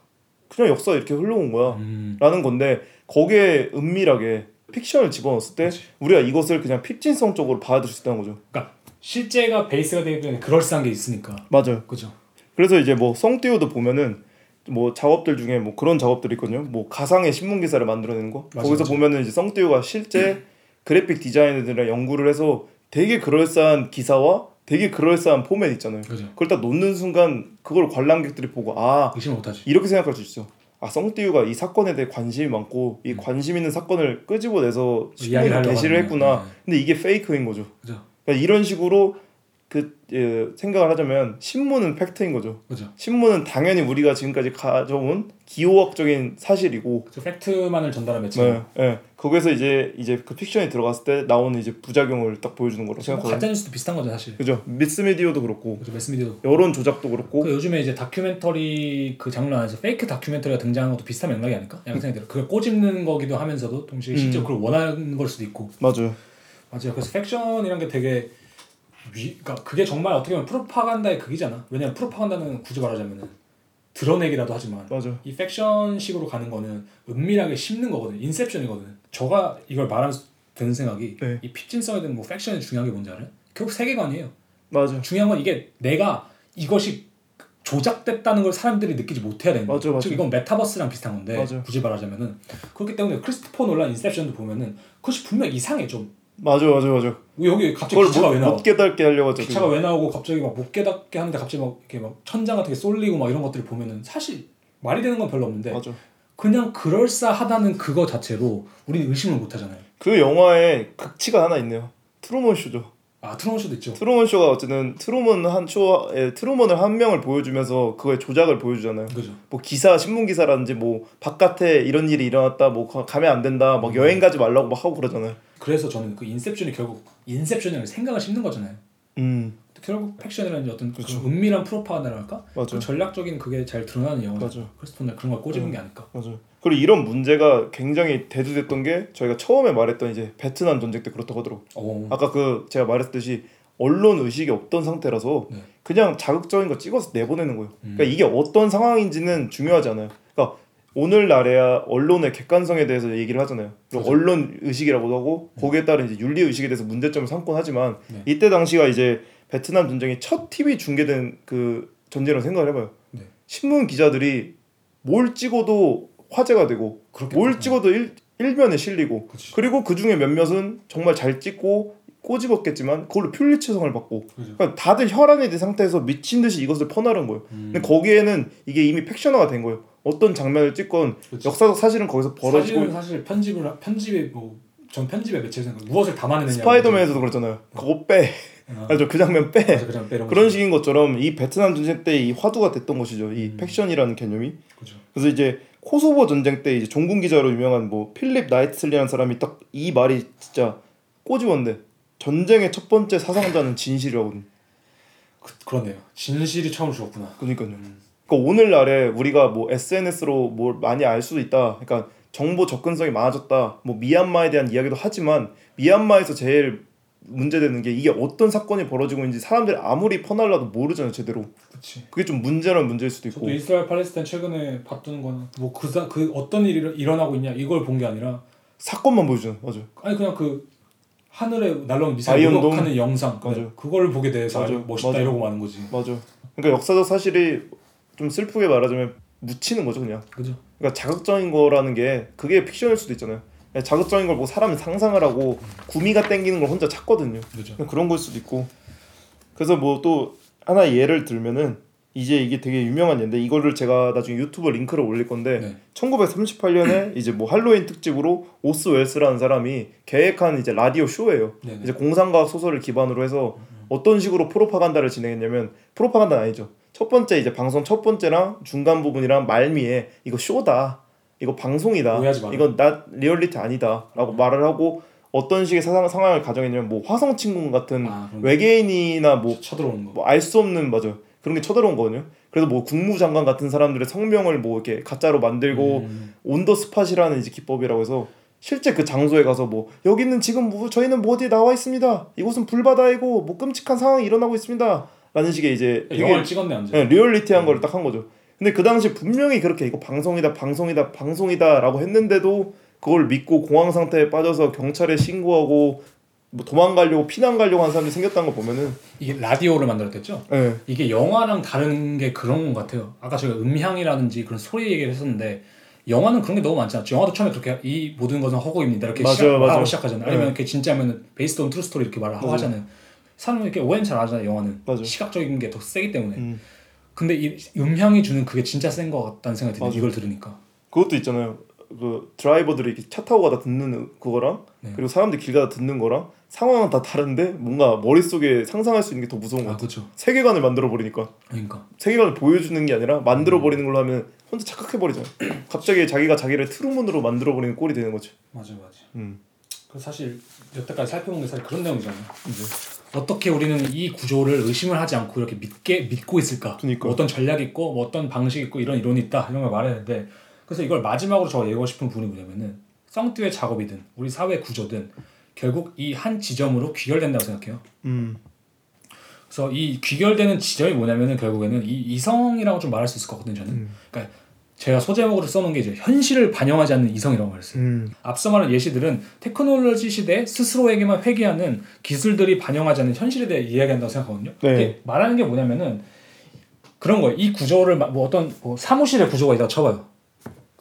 그냥 역사가 이렇게 흘러온 거야. 음. 라는 건데 거기에 은밀하게 픽션을 집어넣었을 때 그치. 우리가 이것을 그냥 핍진성적으로 받아들일 수 있다는 거죠. 그러니까 실제가 베이스가 되기 그럴싸한 게 있으니까. 맞아요. 그죠. 그래서 이제 뭐 성띄우도 보면은 뭐 작업들 중에 뭐 그런 작업들이 있거든요. 뭐 가상의 신문 기사를 만들어내는 거. 맞아, 거기서 맞아. 보면은 이제 성띄우가 실제 그래픽 디자이너들이랑 연구를 해서 되게 그럴싸한 기사와 되게 그럴싸한 포맷 있잖아요. 그죠. 그걸 딱 놓는 순간 그걸 관람객들이 보고 아 의심을 못하지. 이렇게 생각할 수 있어. 아 성띄우가 이 사건에 대해 관심이 많고 이 관심 있는 사건을 끄집어내서 음. 신문에 게시를 했구나. 네. 근데 이게 페이크인 거죠. 그죠. 그러니까 이런 식으로 그 예, 생각을 하자면 신문은 팩트인 거죠. 그죠. 신문은 당연히 우리가 지금까지 가져온 기호학적인 사실이고 그 팩트만을 전달한 매체. 네, 예. 거기서 이제 이제 그 픽션이 들어갔을 때 나오는 이제 부작용을 딱 보여주는 거라고 지금 생각하거든요. 가짜 뉴스도 비슷한 거죠 사실. 그죠? 매스미디어도 그렇고 그죠. 매스미디어도. 여론 조작도 그렇고 그 요즘에 이제 다큐멘터리 그 장르 안에서 fake 다큐멘터리가 등장하는 것도 비슷한 맥락이 아닐까? 약간 생각이 들어. 그걸 꼬집는 거기도 하면서도 동시에 실제 음. 그걸 원하는 걸 수도 있고. 맞아요. 맞아요. 그래서 팩션이란 게 되게 위, 그러니까 그게 정말 어떻게 보면 프로파간다의 극이잖아. 왜냐면 프로파간다는 굳이 말하자면은 드러내기라도 하지만 맞아. 이 팩션식으로 가는 거는 은밀하게 심는 거거든. inception이거든. 저가 이걸 말하면서 드는 생각이 네. 이 핍진성이든 뭐 팩션이 중요한 게 뭔지 알아요? 결국 세계관이에요. 맞아. 중요한 건 이게 내가 이것이 조작됐다는 걸 사람들이 느끼지 못해야 되는. 맞아, 맞아. 즉 이건 메타버스랑 비슷한 건데 맞아. 굳이 말하자면은 그렇기 때문에 크리스토퍼 놀란 인셉션도 보면은 그것이 분명 이상해 좀. 맞아 맞아 맞아. 여기 갑자기 기차가 왜 못, 나와? 못 깨닫게 하려고 하죠. 기차가 왜 나오고 갑자기 막 못 깨닫게 하는데 갑자기 막 이렇게 막 천장 같은 게 쏠리고 막 이런 것들을 보면은 사실 말이 되는 건 별로 없는데 맞아. 그냥 그럴싸하다는 그거 자체로 우리는 의심을 못 하잖아요. 그 영화에 극치가 하나 있네요. 트루먼 쇼죠. 아 트루먼 쇼도 있죠. 트루먼 쇼가 어쨌든 트루먼 한 쇼에 트루먼을 한 명을 보여주면서 그거의 조작을 보여주잖아요. 그죠. 뭐 기사 신문 기사라든지 뭐 바깥에 이런 일이 일어났다 뭐 가- 가면 안 된다 막 여행 가지 말라고 막 하고 그러잖아요. 그래서 저는 그 인셉션이 결국 인셉션이라는 생각을 심는 거잖아요. 음 결국 팩션이라는 어떤 그. 은밀한 프로파간다랄까? 맞아 그 전략적인 그게 잘 드러나는 영화. 맞아 크리스토퍼 그런 걸 꼬집은 음. 게 아닐까. 맞아 그리고 이런 문제가 굉장히 대두됐던 게 저희가 처음에 말했던 이제 베트남 전쟁 때 그렇다고 하더라고 오. 아까 그 제가 말했듯이 언론 의식이 없던 상태라서 네. 그냥 자극적인 거 찍어서 내보내는 거예요. 음. 그러니까 이게 어떤 상황인지는 중요하지 않아요. 그러니까 오늘날에야 언론의 객관성에 대해서 얘기를 하잖아요. 그죠. 언론 의식이라고도 하고 거기에 따른 이제 윤리 의식에 대해서 문제점을 삼곤 하지만 네. 이때 당시가 이제 베트남 전쟁이 첫 TV 중계된 그 전쟁이라고 생각을 해봐요. 네. 신문 기자들이 뭘 찍어도 화제가 되고 그렇겠다. 뭘 찍어도 일, 일면에 실리고 그치. 그리고 그 중에 몇몇은 정말 잘 찍고 꼬집었겠지만 그걸로 퓰리처상을 받고 그죠. 그러니까 다들 혈안이 된 상태에서 미친 듯이 이것을 퍼나른 거예요. 음. 근데 거기에는 이게 이미 팩션화가 된 거예요. 어떤 장면을 찍건 그치. 역사적 사실은 거기서 벌어지고 사실은 사실 편집을 하- 편집에 뭐전 편집에 매체에서 무엇을 담아내느냐. 스파이더맨에서도 그렇잖아요. 그거 빼. 아, 아주 그 장면 빼. 맞아, 그냥 빼는 그런 거지. 식인 것처럼 이 베트남 전쟁 때 이 화두가 됐던 것이죠. 이 음. 팩션이라는 개념이. 그죠. 그래서 이제 코소보 전쟁 때 이제 종군 기자로 유명한 뭐 필립 나이트슬리라는 사람이 딱 이 말이 진짜 꼬집었는데 전쟁의 첫 번째 사상자는 진실이라거든. 그, 그러네요. 진실이 처음 죽었구나. 그러니까요. 음. 그러니까 오늘날에 우리가 뭐 SNS로 뭘 많이 알 수도 있다. 그러니까 정보 접근성이 많아졌다. 뭐 미얀마에 대한 이야기도 하지만 미얀마에서 제일 문제되는 게 이게 어떤 사건이 벌어지고 있는지 사람들이 아무리 퍼날라도 모르잖아요 제대로. 그렇지. 그게 좀 문제라는 문제일 수도 있고. 저도 이스라엘 팔레스타인 최근에 봤던 거는 뭐그그 그 어떤 일이 일- 일어나고 있냐 이걸 본 게 아니라 사건만 보여주는 맞아. 아니 그냥 그 하늘에 날라오는 미사일? 공격하는 영상 맞아요. 그걸 보게 돼서. 아주 멋있다 맞아요. 이러고 마는 거지. 맞아. 그러니까 역사적 사실이 좀 슬프게 말하자면 묻히는 거죠 그냥. 그죠? 그러니까 자극적인 거라는 게 그게 픽션일 수도 있잖아요. 자극적인 걸 보고 사람이 상상을 하고 구미가 땡기는 걸 혼자 찾거든요. 그죠. 그런 걸 수도 있고. 그래서 뭐 또 하나 예를 들면은 이제 이게 되게 유명한 예인데 이거를 제가 나중에 유튜브 링크를 올릴 건데 네. 1938년에 이제 뭐 할로윈 특집으로 오스 웰스라는 사람이 계획한 이제 라디오 쇼예요. 네네. 이제 공상과학 소설을 기반으로 해서 어떤 식으로 프로파간다를 진행했냐면 프로파간다는 아니죠. 첫 번째 이제 방송 첫 번째랑 중간 부분이랑 말미에 이거 쇼다. 이거 방송이다. 이건 나 리얼리티 아니다라고 말을 하고 어떤 식의 사상, 상황을 가정했냐면 뭐 화성 침공 같은 아, 외계인이나 뭐 쳐들어오는 거. 뭐 알 수 없는 맞아 그런 게 쳐들어온 거거든요. 그래서 뭐 국무장관 같은 사람들의 성명을 뭐 이렇게 가짜로 만들고 음, on the spot이라는 이제 기법이라고 해서 실제 그 장소에 가서 뭐 여기는 지금 뭐 저희는 뭐 어디에 나와 있습니다. 이곳은 불바다이고 뭐 끔찍한 상황이 일어나고 있습니다. 라는 식의 이제 되게 영화를 찍었네 완전. 예, 리얼리티한 거를 딱 한 거죠. 근데 그 당시 분명히 그렇게 이거 방송이다 방송이다 방송이다라고 했는데도 그걸 믿고 공황 상태에 빠져서 경찰에 신고하고 뭐 도망가려고 피난 가려고 한 사람들이 생겼다는 거 보면은 이게 라디오를 만들었겠죠? 예. 이게 영화랑 다른 게 그런 것 같아요. 아까 제가 음향이라든지 그런 소리 얘기를 했었는데 영화는 그런 게 너무 많잖아. 영화도 처음에 그렇게 이 모든 것은 허구입니다. 이렇게 맞아요, 시작, 맞아요. 말하고 시작하잖아 요. 아니면 네. 이렇게 진짜면 based on true story 이렇게 말을 하고 맞아요. 하잖아요. 사람은 이렇게 오해는 잘 하잖아요. 영화는 맞아요. 시각적인 게 더 세기 때문에. 음. 근데 이 음향이 주는 그게 진짜 센 것 같다는 생각이 드네요. 이걸 들으니까. 그것도 있잖아요. 그 드라이버들이 이렇게 차 타고 가다 듣는 그거랑 네. 그리고 사람들이 길 가다 듣는 거랑 상황은 다 다른데 뭔가 머릿속에 상상할 수 있는 게 더 무서운 거 아 같아. 그렇죠. 세계관을 만들어 버리니까 그러니까 세계관을 보여주는 게 아니라 만들어 버리는 걸로 하면 혼자 착각해 버리잖아. 갑자기 자기가 자기를 트루먼으로 만들어 버리는 꼴이 되는 거지. 맞아 맞아. 음. 그 사실 여태까지 살펴본 게 사실 그런 내용이잖아요. 이제 어떻게 우리는 이 구조를 의심을 하지 않고 이렇게 믿게 믿고 있을까? 그니까. 뭐 어떤 전략이 있고 뭐 어떤 방식이 있고 이런 이론이 있다 이런 걸 말했는데 그래서 이걸 마지막으로 제가 얘기하고 싶은 부분이 뭐냐면은 썽띠의 작업이든 우리 사회 구조든 결국 이 한 지점으로 귀결된다고 생각해요. 음. 그래서 이 귀결되는 지점이 뭐냐면은 결국에는 이 이성이라고 좀 말할 수 있을 것 같거든요. 저는. 음. 그러니까 제가 소제목으로 써놓은 게 이제 현실을 반영하지 않는 이성이라고 말했어요. 음. 앞서 말한 예시들은 테크놀로지 시대 스스로에게만 회귀하는 기술들이 반영하지 않는 현실에 대해 이야기한다고 생각하거든요. 네. 말하는 게 뭐냐면은 그런 거예요. 이 구조를 마- 뭐 어떤 뭐 사무실의 구조가 있다고 쳐봐요.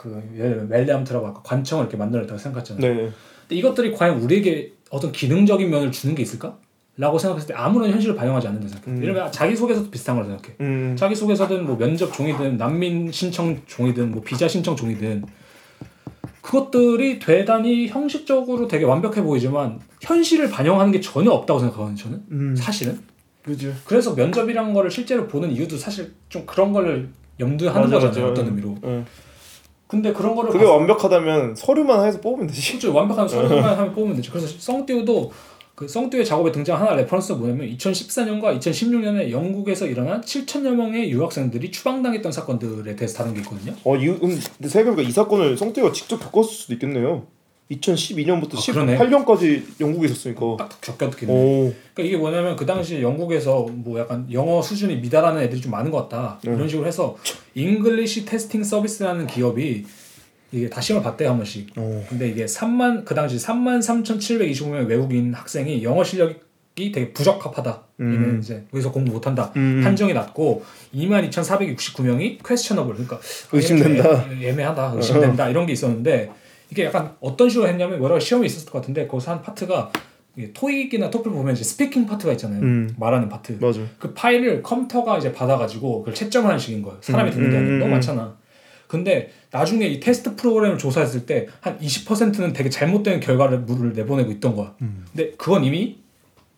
그 예를 들면 멜리암트라고 아까 관청을 이렇게 만들었다고 생각했잖아요. 네. 근데 이것들이 과연 우리에게 어떤 기능적인 면을 주는 게 있을까? 라고 생각했을 때 아무런 현실을 반영하지 않는다 생각해요. 음. 예를 들면 자기소개서도 비슷한 걸 생각해. 음. 자기소개서든 뭐 면접 종이든 난민 신청 종이든 뭐 비자 신청 종이든 그것들이 대단히 형식적으로 되게 완벽해 보이지만 현실을 반영하는 게 전혀 없다고 생각하거든요 저는 음. 사실은 그죠. 그래서 면접이란 거를 실제로 보는 이유도 사실 좀 그런 거를 염두에 하는 맞아, 거잖아요 맞아. 어떤 의미로 예. 근데 그런 거를 그게 완벽하다면 서류만 해서 뽑으면 되지. 실제 완벽한 서류만 하면 뽑으면 되죠 그래서 썽띠우도 그 썽띠우의 작업에 등장하는 reference가 뭐냐면 2014년과 2016년에 영국에서 일어난 7천여 명의 유학생들이 추방당했던 사건들에 대해서 다룬 게 있거든요. 어, 이, 음, 근데 생각해보니까 이 사건을 썽띠우가 직접 겪었을 수도 있겠네요. 2012년부터 아, 그러네. 18년까지 영국에 있었으니까. 딱 겪었겠네. 오, 그러니까 이게 뭐냐면 그 당시 영국에서 뭐 약간 영어 수준이 미달하는 애들이 좀 많은 것 같다 네. 이런 식으로 해서 English Testing Service라는 기업이 이게 다 시험을 봤대요 한 번씩. 오. 근데 이게 3만 그 당시 3만 3,725명의 외국인 학생이 영어 실력이 되게 부적합하다. 얘는 이제 여기서 공부 못한다. 음. 판정이 났고 2만 2,469명이 questionable 그러니까 의심된다. 애- 애매하다. 의심된다. 이런 게 있었는데 이게 약간 어떤 식으로 했냐면 여러 시험이 있었을 것 같은데 거기서 한 파트가 토익이나 토플 보면 이제 speaking 파트가 있잖아요. 음. 말하는 파트. 맞아. 그 파일을 컴퓨터가 이제 받아가지고 그걸 채점을 하는 식인 거예요. 사람이 음, 듣는 게 음, 아니고 음, 너무 음. 많잖아. 근데 나중에 이 테스트 프로그램을 조사했을 때 한 20%는 되게 잘못된 결과물을 내보내고 있던 거야. 음. 근데 그건 이미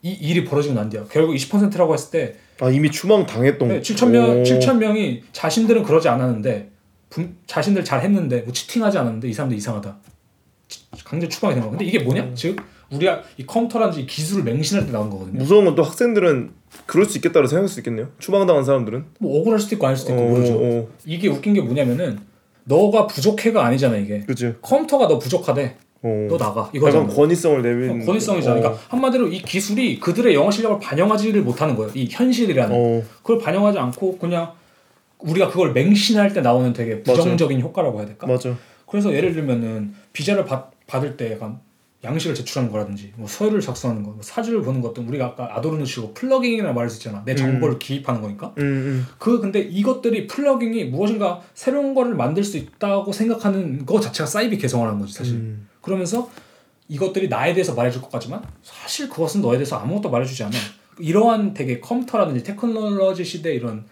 이 일이 벌어지고 난 뒤야. 결국 20%라고 했을 때 아, 이미 추방 당했던. 네, 7천 명 오. 7천 명이 자신들은 그러지 않았는데 분, 자신들 잘 했는데 뭐 cheating하지 않았는데 이 사람들 이상하다. 치- 강제 추방이 된 거. 근데 이게 음. 뭐냐? 즉 우리가 이 컴퓨터라든지 이 기술을 맹신할 때 나온 거거든요. 무서운 건 또 학생들은 그럴 수 있겠다고 생각할 수 있겠네요. 추방당한 사람들은. 뭐 억울할 수도 있고 아닐 수도 있고 어, 모르죠. 어, 이게 웃긴 게 뭐냐면은 너가 부족해가 아니잖아 이게. 그치. 컴퓨터가 너 부족하대. 어. 너 나가 이거잖아. 약간 권위성을 내민. 어, 권위성이잖아. 어. 그러니까 한마디로 이 기술이 그들의 영어 실력을 반영하지를 못하는 거예요. 이 현실이라는. 어. 그걸 반영하지 않고 그냥 우리가 그걸 맹신할 때 나오는 되게 부정적인 효과라고 해야 될까? 맞아. 그래서 예를 들면은 비자를 받, 받을 때 약간 양식을 제출하는 거라든지 뭐 서류를 작성하는 거, 뭐 사주를 보는 것등 우리가 아까 아도르노식으로 plugging이라는 말을 썼잖아. 내 정보를 기입하는 거니까. 음, 음. 그 근데 이것들이 plugging이 무엇인가 새로운 거를 만들 수 있다고 생각하는 거 자체가 사이비 개성화라는 거지 사실. 음. 그러면서 이것들이 나에 대해서 말해줄 것 같지만 사실 그것은 너에 대해서 아무것도 말해주지 않아. 이러한 되게 컴퓨터라든지 테크놀로지 시대 이런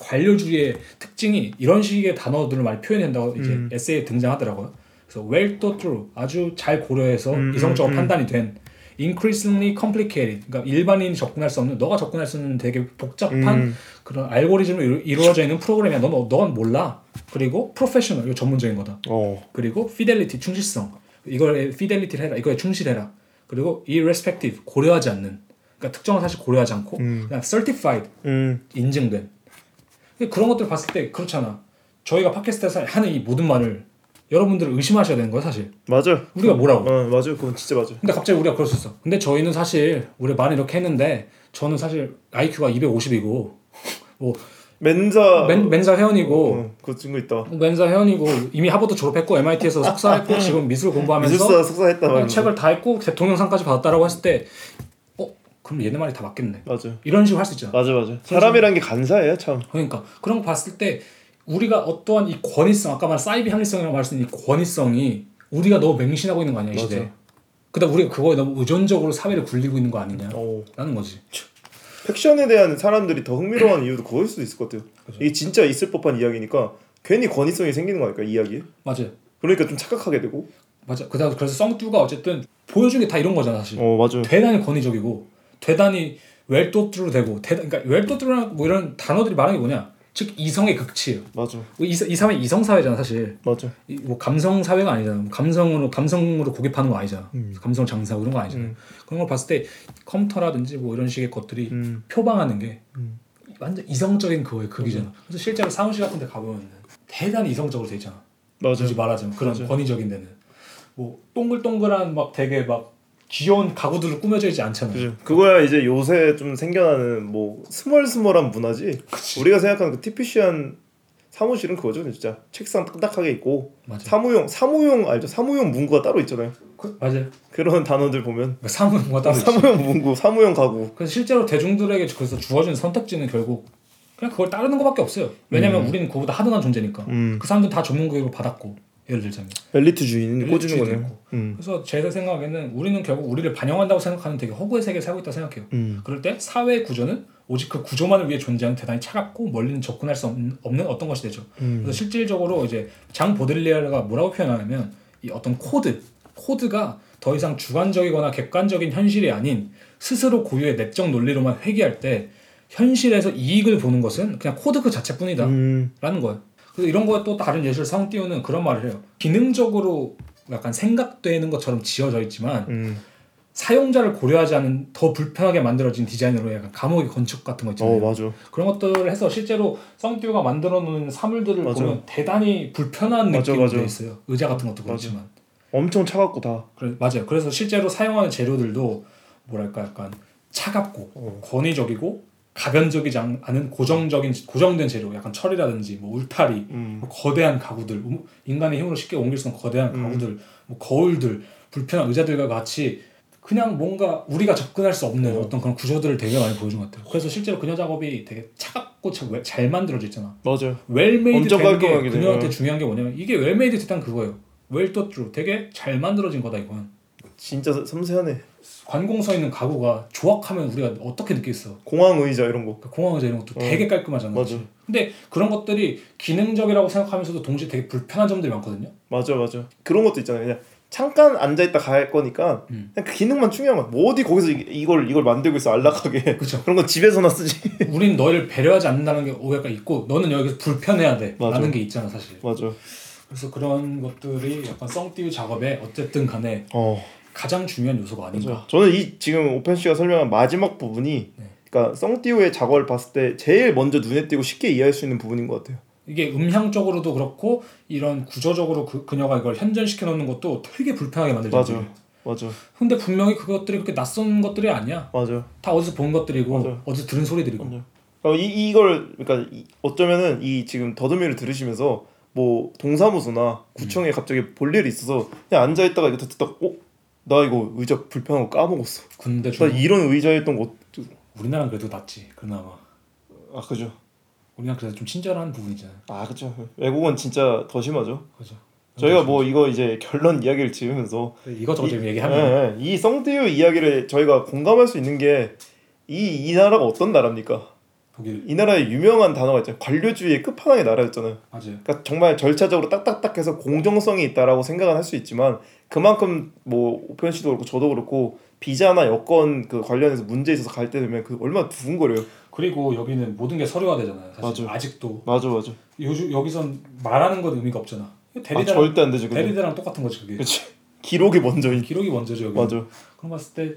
관료주의의 특징이 이런 식의 단어들을 많이 표현한다고 이제 음. 에세이에 등장하더라고요. 그래서 well thought through 아주 잘 고려해서 음, 이성적으로 음, 음. 판단이 된 increasingly complicated 그러니까 일반인이 접근할 수 없는 너가 접근할 수 있는 되게 복잡한 음. 그런 알고리즘으로 이루- 이루어져 있는 프로그램이야. 넌 너건 몰라. 그리고 프로페셔널 이거 전문적인 거다. 어. 그리고 fidelity 충실성 이걸 fidelity를 해라 이거에 충실해라 그리고 irrespective 고려하지 않는 그러니까 특정한 사실 고려하지 않고 음. 그냥 certified 음. 인증된 그런 것들 봤을 때 그렇잖아 저희가 팟캐스트에서 하는 이 모든 말을 여러분들을 의심하셔야 되는 거야 사실 맞아. 우리가 뭐라고 어, 맞아. 그건 진짜 맞아. 근데 갑자기 우리가 그럴 수 있어 근데 저희는 사실 우리 말을 이렇게 했는데 저는 사실 IQ가 250이고 뭐 멘자. 멘, 멘사 회원이고 어, 그 친구 있다. 멘사 회원이고 이미 하버드 졸업했고 MIT에서 석사했고 지금 미술 공부하면서 미술사 석사했다. 어. 책을 다 읽고 대통령상까지 받았다라고 했을 때, 어 그럼 얘네 말이 다 맞겠네. 맞아. 이런 식으로 할 수 있잖아. 맞아 맞아. 사람이란 게 간사해요 참. 그러니까 그런 거 봤을 때 우리가 어떠한 이 권위성, 아까 말한 사이비 합리성이라고 있는 이 권위성이 우리가 너무 맹신하고 있는 거 아니야 이 맞아. 시대. 그다음 우리가 그거에 너무 의존적으로 사회를 굴리고 있는 거 아니냐. 어. 라는 거지. 팩션에 대한 사람들이 더 흥미로워하는 이유도 그거일 수도 있을 것 같아요. 이게 진짜 있을 법한 이야기니까 괜히 권위성이 생기는 거 아닐까 이 이야기에. 맞아요. 그러니까 좀 착각하게 되고. 맞아. 그다음 그래서 썽뚜가 어쨌든 보여준 게 다 이런 거잖아 사실. 어 맞아. 대단히 권위적이고 대단히 웰또뚜루 되고 대단 그러니까 웰또뚜루랑 뭐 이런 단어들이 말하는 게 뭐냐? 즉 이성의 극치예요. 맞아. 이, 이 사회 이성 사회잖아 사실. 맞아. 이 뭐 감성 사회가 아니잖아. 뭐 감성으로 감성으로 고집하는 거 아니잖아. 감성 장사 이런 거 아니잖아. 음. 그런 걸 봤을 때 컴퓨터라든지 뭐 이런 식의 것들이 음. 표방하는 게 음. 완전 이성적인 그거의 극이잖아. 그래서 실제로 사무실 같은 데 가보면 대단히 이성적으로 돼 있잖아. 맞아. 굳이 말하자면 그런 맞아. 권위적인 데는 뭐 동글동글한 막 되게 막 귀여운 가구들로 꾸며져 있지 않잖아. 그죠. 그거야 이제 요새 좀 생겨나는 뭐 스멀스멀한 문화지. 우리가 생각하는 그 티피시한 사무실은 그거죠, 진짜 책상 딱딱하게 있고 맞아. 사무용 사무용 알죠? 사무용 문구가 따로 있잖아요. 그, 맞아요. 그런 단어들 보면 사무용과 따로 있지. 사무용 문구, 사무용 가구. 그래서 실제로 대중들에게 그래서 주어진 선택지는 결국 그냥 그걸 따르는 것밖에 없어요. 왜냐면 우리는 그보다 하등한 존재니까. 음. 그 사람들 다 전문교육을 받았고 예를 들자면. 엘리트주의로 꽂는 거네요. 음. 그래서 제 생각에는 우리는 결국 우리를 반영한다고 생각하는 되게 허구의 세계에 살고 있다고 생각해요. 음. 그럴 때 사회의 구조는 오직 그 구조만을 위해 존재하는 대단히 차갑고 멀리는 접근할 수 없는, 없는 어떤 것이 되죠. 음. 그래서 실질적으로 이제 장 보드리야르가 뭐라고 표현하냐면 이 어떤 코드, 코드가 더 이상 주관적이거나 객관적인 현실이 아닌 스스로 고유의 내적 논리로만 회귀할 때 현실에서 이익을 보는 것은 그냥 코드 그 자체뿐이다. 음. 라는 거예요. 그래서 이런 거에 또 다른 예술 성띠우는 그런 말을 해요. 기능적으로 약간 생각되는 것처럼 지어져 있지만 음. 사용자를 고려하지 않은 더 불편하게 만들어진 디자인으로 약간 감옥의 건축 같은 거 있잖아요. 어 맞아. 그런 것들을 해서 실제로 성띠우가 만들어 놓은 사물들을 맞아. 보면 대단히 불편한 맞아, 느낌이 맞아. 돼 있어요. 의자 같은 것도 맞아. 그렇지만. 엄청 차갑고 다. 그래, 맞아요. 그래서 실제로 사용하는 재료들도 뭐랄까 약간 차갑고 어. 권위적이고 가변적이지 않- 않은 고정적인 고정된 재료, 약간 철이라든지 뭐 울타리, 음. 뭐 거대한 가구들, 음, 인간의 힘으로 쉽게 옮길 수 있는 거대한 음. 가구들, 뭐 거울들, 불편한 의자들과 같이 그냥 뭔가 우리가 접근할 수 없는 어. 어. 떤 그런 구조들을 되게 많이 보여준 것 같아요. 그래서 실제로 그녀 작업이 되게 차갑고 잘 만들어져 있잖아. 맞아요. well-made 엄청 되는 게 깔끔하게 그녀한테. 중요한 게 뭐냐면 이게 well-made 됐다는 그거예요. 웰또트루 되게 잘 만들어진 거다 이건. 진짜 섬세하네. 관공서 있는 가구가 조악하면 우리가 어떻게 느끼겠어? 공항 의자 이런 거. 그 공항 의자 이런 것도 어. 되게 깔끔하잖아. 맞아. 그치? 근데 그런 것들이 기능적이라고 생각하면서도 동시에 되게 불편한 점들이 많거든요. 맞아 맞아. 그런 것도 있잖아요. 그냥 잠깐 앉아 있다 갈 거니까 음. 그냥 그 기능만 중요한 거야. 뭐 어디 거기서 이- 이걸 이걸 만들고 있어 안락하게. 그쵸. 그런 건 집에서나 쓰지. 우린 너희를 배려하지 않는다는 게 오해가 있고 너는 여기서 불편해야 돼. 맞아. 라는 게 있잖아 사실. 맞아. 그래서 그런 것들이 약간 썽띠우 작업에 어쨌든 간에 어. 가장 중요한 요소가 아닌가. 맞아. 저는 이 지금 오펜 씨가 설명한 마지막 부분이 네. 그러니까 썽띠우의 작업을 봤을 때 제일 먼저 눈에 띄고 쉽게 이해할 수 있는 부분인 것 같아요. 이게 음향적으로도 그렇고 이런 구조적으로 그, 그녀가 이걸 현존시켜 놓는 것도 되게 불편하게 만들잖아요. 맞아. 맞아. 근데 분명히 그것들이 그렇게 낯선 것들이 아니야. 맞아. 다 어디서 본 것들이고 맞아. 어디서 들은 소리들이고. 맞아. 어, 이 이걸 그러니까 이, 어쩌면은 이 지금 더듬이를 들으시면서 뭐 동사무소나 구청에 갑자기 볼 일이 있어서 그냥 앉아 있다가 이거 듣다가 어? 나 이거 의자 불편한 거 까먹었어. 근데 나중 이런 의자였던 거. 우리나라는 그래도 낫지. 그나마. 아 그죠. 우리나라 그래도 좀 친절한 부분이잖아요. 아 그죠. 외국은 진짜 더 심하죠. 그죠. 저희가 뭐 이거 이제 결론 이야기를 지으면서 이것저것 좀 얘기하면 예, 예. 이 썽띠우 이야기를 저희가 공감할 수 있는 게 이 이 나라가 어떤 나라입니까? 독일 이 나라의 유명한 단어가 있잖아요. 관료주의의 끝판왕의 나라였잖아요. 맞아요. 그러니까 정말 절차적으로 딱딱딱해서 공정성이 있다라고 생각은 할 수 있지만 그만큼 뭐 오편 씨도 그렇고 저도 그렇고 비자나 여권 그 관련해서 문제 있어서 갈 때 되면 그 얼마나 두근거려요. 그리고 여기는 모든 게 서류화 되잖아요. 사실 맞아. 아직도 맞아 맞아. 요즘 여기선 말하는 건 의미가 없잖아. 아, 대리대랑 절대 안 되죠. 근데. 대리대랑 똑같은 거지 그게. 그렇지. 기록이 먼저인. 기록이 먼저죠 여기. 맞아. 거 봤을 때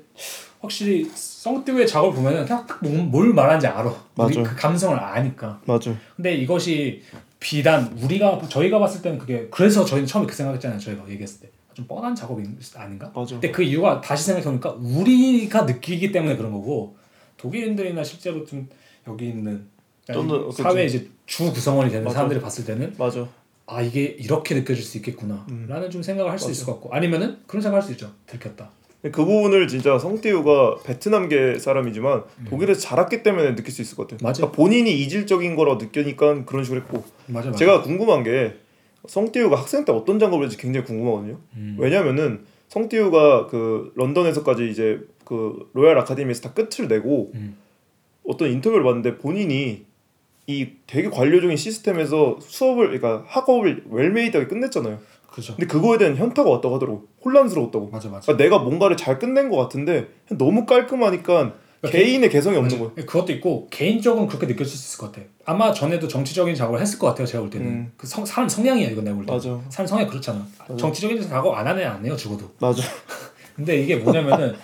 확실히 썽띠우의 작업을 보면은 그냥 딱 뭐- 뭘 말하는지 알아. 맞아. 그 감성을 아니까. 맞아. 근데 이것이 비단 우리가 저희가 봤을 때는 그게 그래서 저희는 처음에 그 생각했잖아요. 저희가 얘기했을 때 좀 뻔한 작업이 아닌가? 맞아. 근데 그 이유가 다시 생각해보니까 우리가 느끼기 때문에 그런 거고 독일인들이나 실제로 좀 여기 있는 저는 사회 이제 주 구성원이 되는 맞아. 사람들이 봤을 때는 맞아. 아 이게 이렇게 느껴질 수 있겠구나 음. 라는 좀 생각을 할 수. 있을 것 같고 아니면은 그런 생각 할 수 있죠 들켰다 그 부분을 진짜 성띠우가 베트남계 사람이지만 독일에서 자랐기 때문에 느낄 수 있을 것 같아요. 음. 맞아. 그러니까 본인이 이질적인 거라고 느끼니까 그런 식으로 했고 맞아 맞아 제가 궁금한 게 성띠우가 학생 때 어떤 작업을 했는지 굉장히 궁금하거든요. 음. 왜냐면은 성띠우가 그 런던에서까지 이제 그 Royal Academy에서 다 끝을 내고 음. 어떤 인터뷰를 봤는데 본인이 이 되게 관료적인 시스템에서 수업을 그러니까 학업을 well-made하게 끝냈잖아요. 그죠 근데 그거에 대한 현타가 왔다고 하더라고. 혼란스러웠다고. 맞아 맞아 그러니까 내가 뭔가를 잘 끝낸 것 같은데 너무 깔끔하니까 그러니까 개인의 개성이 없는 맞아. 거예요. 그것도 있고 개인적으로는 그렇게 느껴질 수 있을 것 같아 아마 전에도 정치적인 작업을 했을 것 같아요 제가 볼 때는 음. 그 성, 사람 성향이야 이건 내가 볼 때. 맞아. 사람 성향이 그렇잖아 정치적인 작업 안 하네 안 해요 죽어도 맞아. 근데 이게 뭐냐면은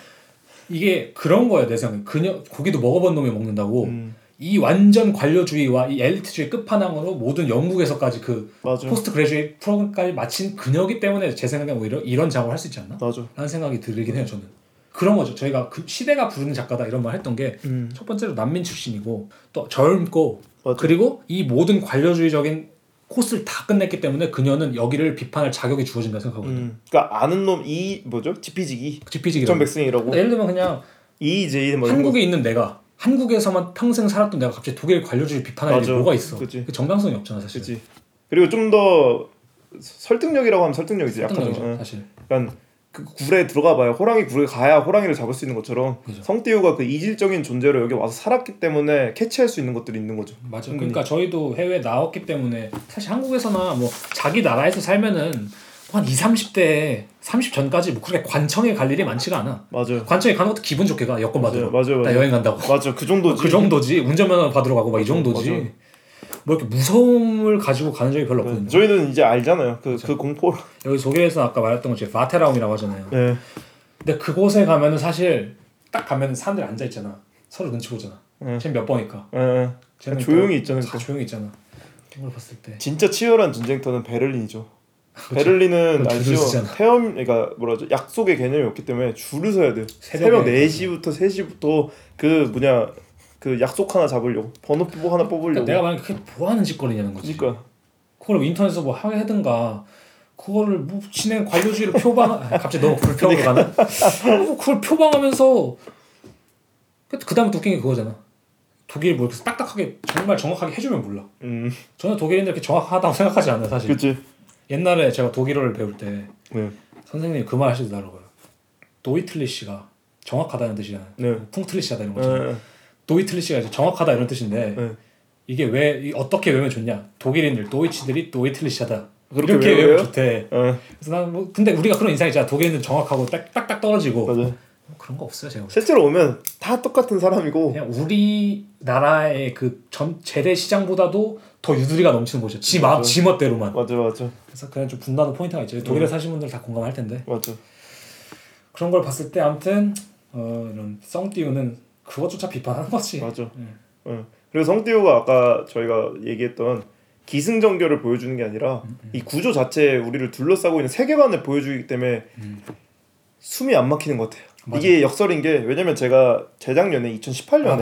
이게 그런 거예요 내 생각에 그녀 고기도 먹어본 놈이 먹는다고 음, 이 완전 관료주의와 이 엘리트주의 끝판왕으로 모든 영국에서까지 그 맞아. postgraduate 프로그램까지 마친 그녀기 때문에 제 생각에 오히려 이런 작업을 할 수 있지 않나? 맞아. 라는 생각이 들긴 해요 저는 그런 거죠 저희가 그 시대가 부르는 작가다 이런 말 했던 게첫 음, 번째로 난민 출신이고 또 젊고 맞아. 그리고 이 모든 관료주의적인 코스를 다 끝냈기 때문에 그녀는 여기를 비판할 자격이 주어진다 생각하거든요 음. 그러니까 아는 놈 이 뭐죠? 지피지기. 지피지기라고 전 백승이라고. 예를 들면 그냥 이제이 뭐. 한국에 있는 내가 한국에서만 평생 살았던 내가 갑자기 독일 관료주의 비판할 일이 맞아. 뭐가 있어 그치. 그 정당성이 없잖아 사실 그렇지. 그리고 좀 더 설득력이라고 하면 설득력이지. 약간 설득력이죠 좀. 예. 사실 그러니까 그 굴에 들어가 봐요. 호랑이 굴에 가야 호랑이를 잡을 수 있는 것처럼 그죠. 성띠우가 그 이질적인 존재로 여기 와서 살았기 때문에 캐치할 수 있는 것들이 있는 거죠. 맞아. 은근히. 그러니까 저희도 해외 나왔기 때문에 사실 한국에서나 뭐 자기 나라에서 살면은 한 2, 30대 30 전까지 뭐 그렇게 관청에 갈 일이 많지가 않아. 맞아요. 관청에 가는 것도 기분 좋게 가. 여권 받으러. 맞아요, 맞아요, 나. 여행 간다고. 맞아. 그 정도지. 그 정도지. 운전면허 받으러 가고 막 이 정도지. 맞아요. 뭐 이렇게 무서움을 가지고 가는 적이 별로 없거든요. 네. 저희는 이제 알잖아요. 그그 공포를. 여기 독일에서 아까 말했던 것처럼 바테라움이라고 하잖아요. 네. 근데 그곳에 가면은 사실 딱 가면은 사람들이 앉아 있잖아. 서로 눈치 보잖아. 응. 쟤는 몇 번이니까. 예. 쟤는 조용히 또 있잖아, 다 또. 조용히 있잖아. 그걸 봤을 때. 진짜 치열한 전쟁터는 베를린이죠. 베를린은 그건 줄을 알죠. 태엄 그러니까 뭐라죠? 약속의 개념이 없기 때문에 줄을 서야 돼요. 새벽 새벽에. 4시부터 3시부터 그 뭐냐 그 약속 하나 잡으려고 번호표 하나 뽑으려고. 그러니까 내가 만약 그게 뭐 하는 짓거리냐는 거지. 그러니까 그걸 인터넷에서 뭐 하게 하든가 그거를 뭐 진행 관료주의를 표방 아, 갑자기 너무 불평으로 가는 뭐 그걸 표방하면서 그 다음에 웃긴 게 그거잖아 독일 뭐 이렇게 딱딱하게 정말 정확하게 해주면 몰라 음 저는 독일인들 그렇게 정확하다고 생각하지 않아요 사실 그치. 옛날에 제가 독일어를 배울 때 네. 선생님이 그 말 하시더라고요 도이틀리시가 정확하다는 뜻이잖아요 네. 풍틀리시하다 이런 거죠 예. 도이틀리시가 이제 정확하다 이런 뜻인데 네. 이게 왜 이- 어떻게 외우면 좋냐? 독일인들 도이치들이 도이틀리시하다. 그렇게 외워요? 외우면 좋대. 예. 그래서 난뭐 근데 우리가 그런 인상 있잖아. 독일인들 정확하고 딱 딱딱 떨어지고. 맞아. 뭐 그런 거 없어요 제가 실제로 오면 다 똑같은 사람이고. 그냥 우리 나라의 그전 재래 시장보다도 더 유두리가 넘치는 곳이죠 지 마음 맞아. 지 멋대로만. 맞아 맞아. 그래서 그냥 좀 분노하는 포인트가 있죠. 독일에 사신 분들 다 공감할 텐데. 맞아. 그런 걸 봤을 때 아무튼 어 이런 썽 띄우는 그것조차 비판하는 거지 맞아. 음. 응. 그리고 성띠오가 아까 저희가 얘기했던 기승전결을 보여주는 게 아니라 이 구조 자체에 우리를 둘러싸고 있는 세계관을 보여주기 때문에 숨이 안 막히는 것 같아요. 맞아. 이게 역설인 게 왜냐면 제가 재작년에 2018년에 아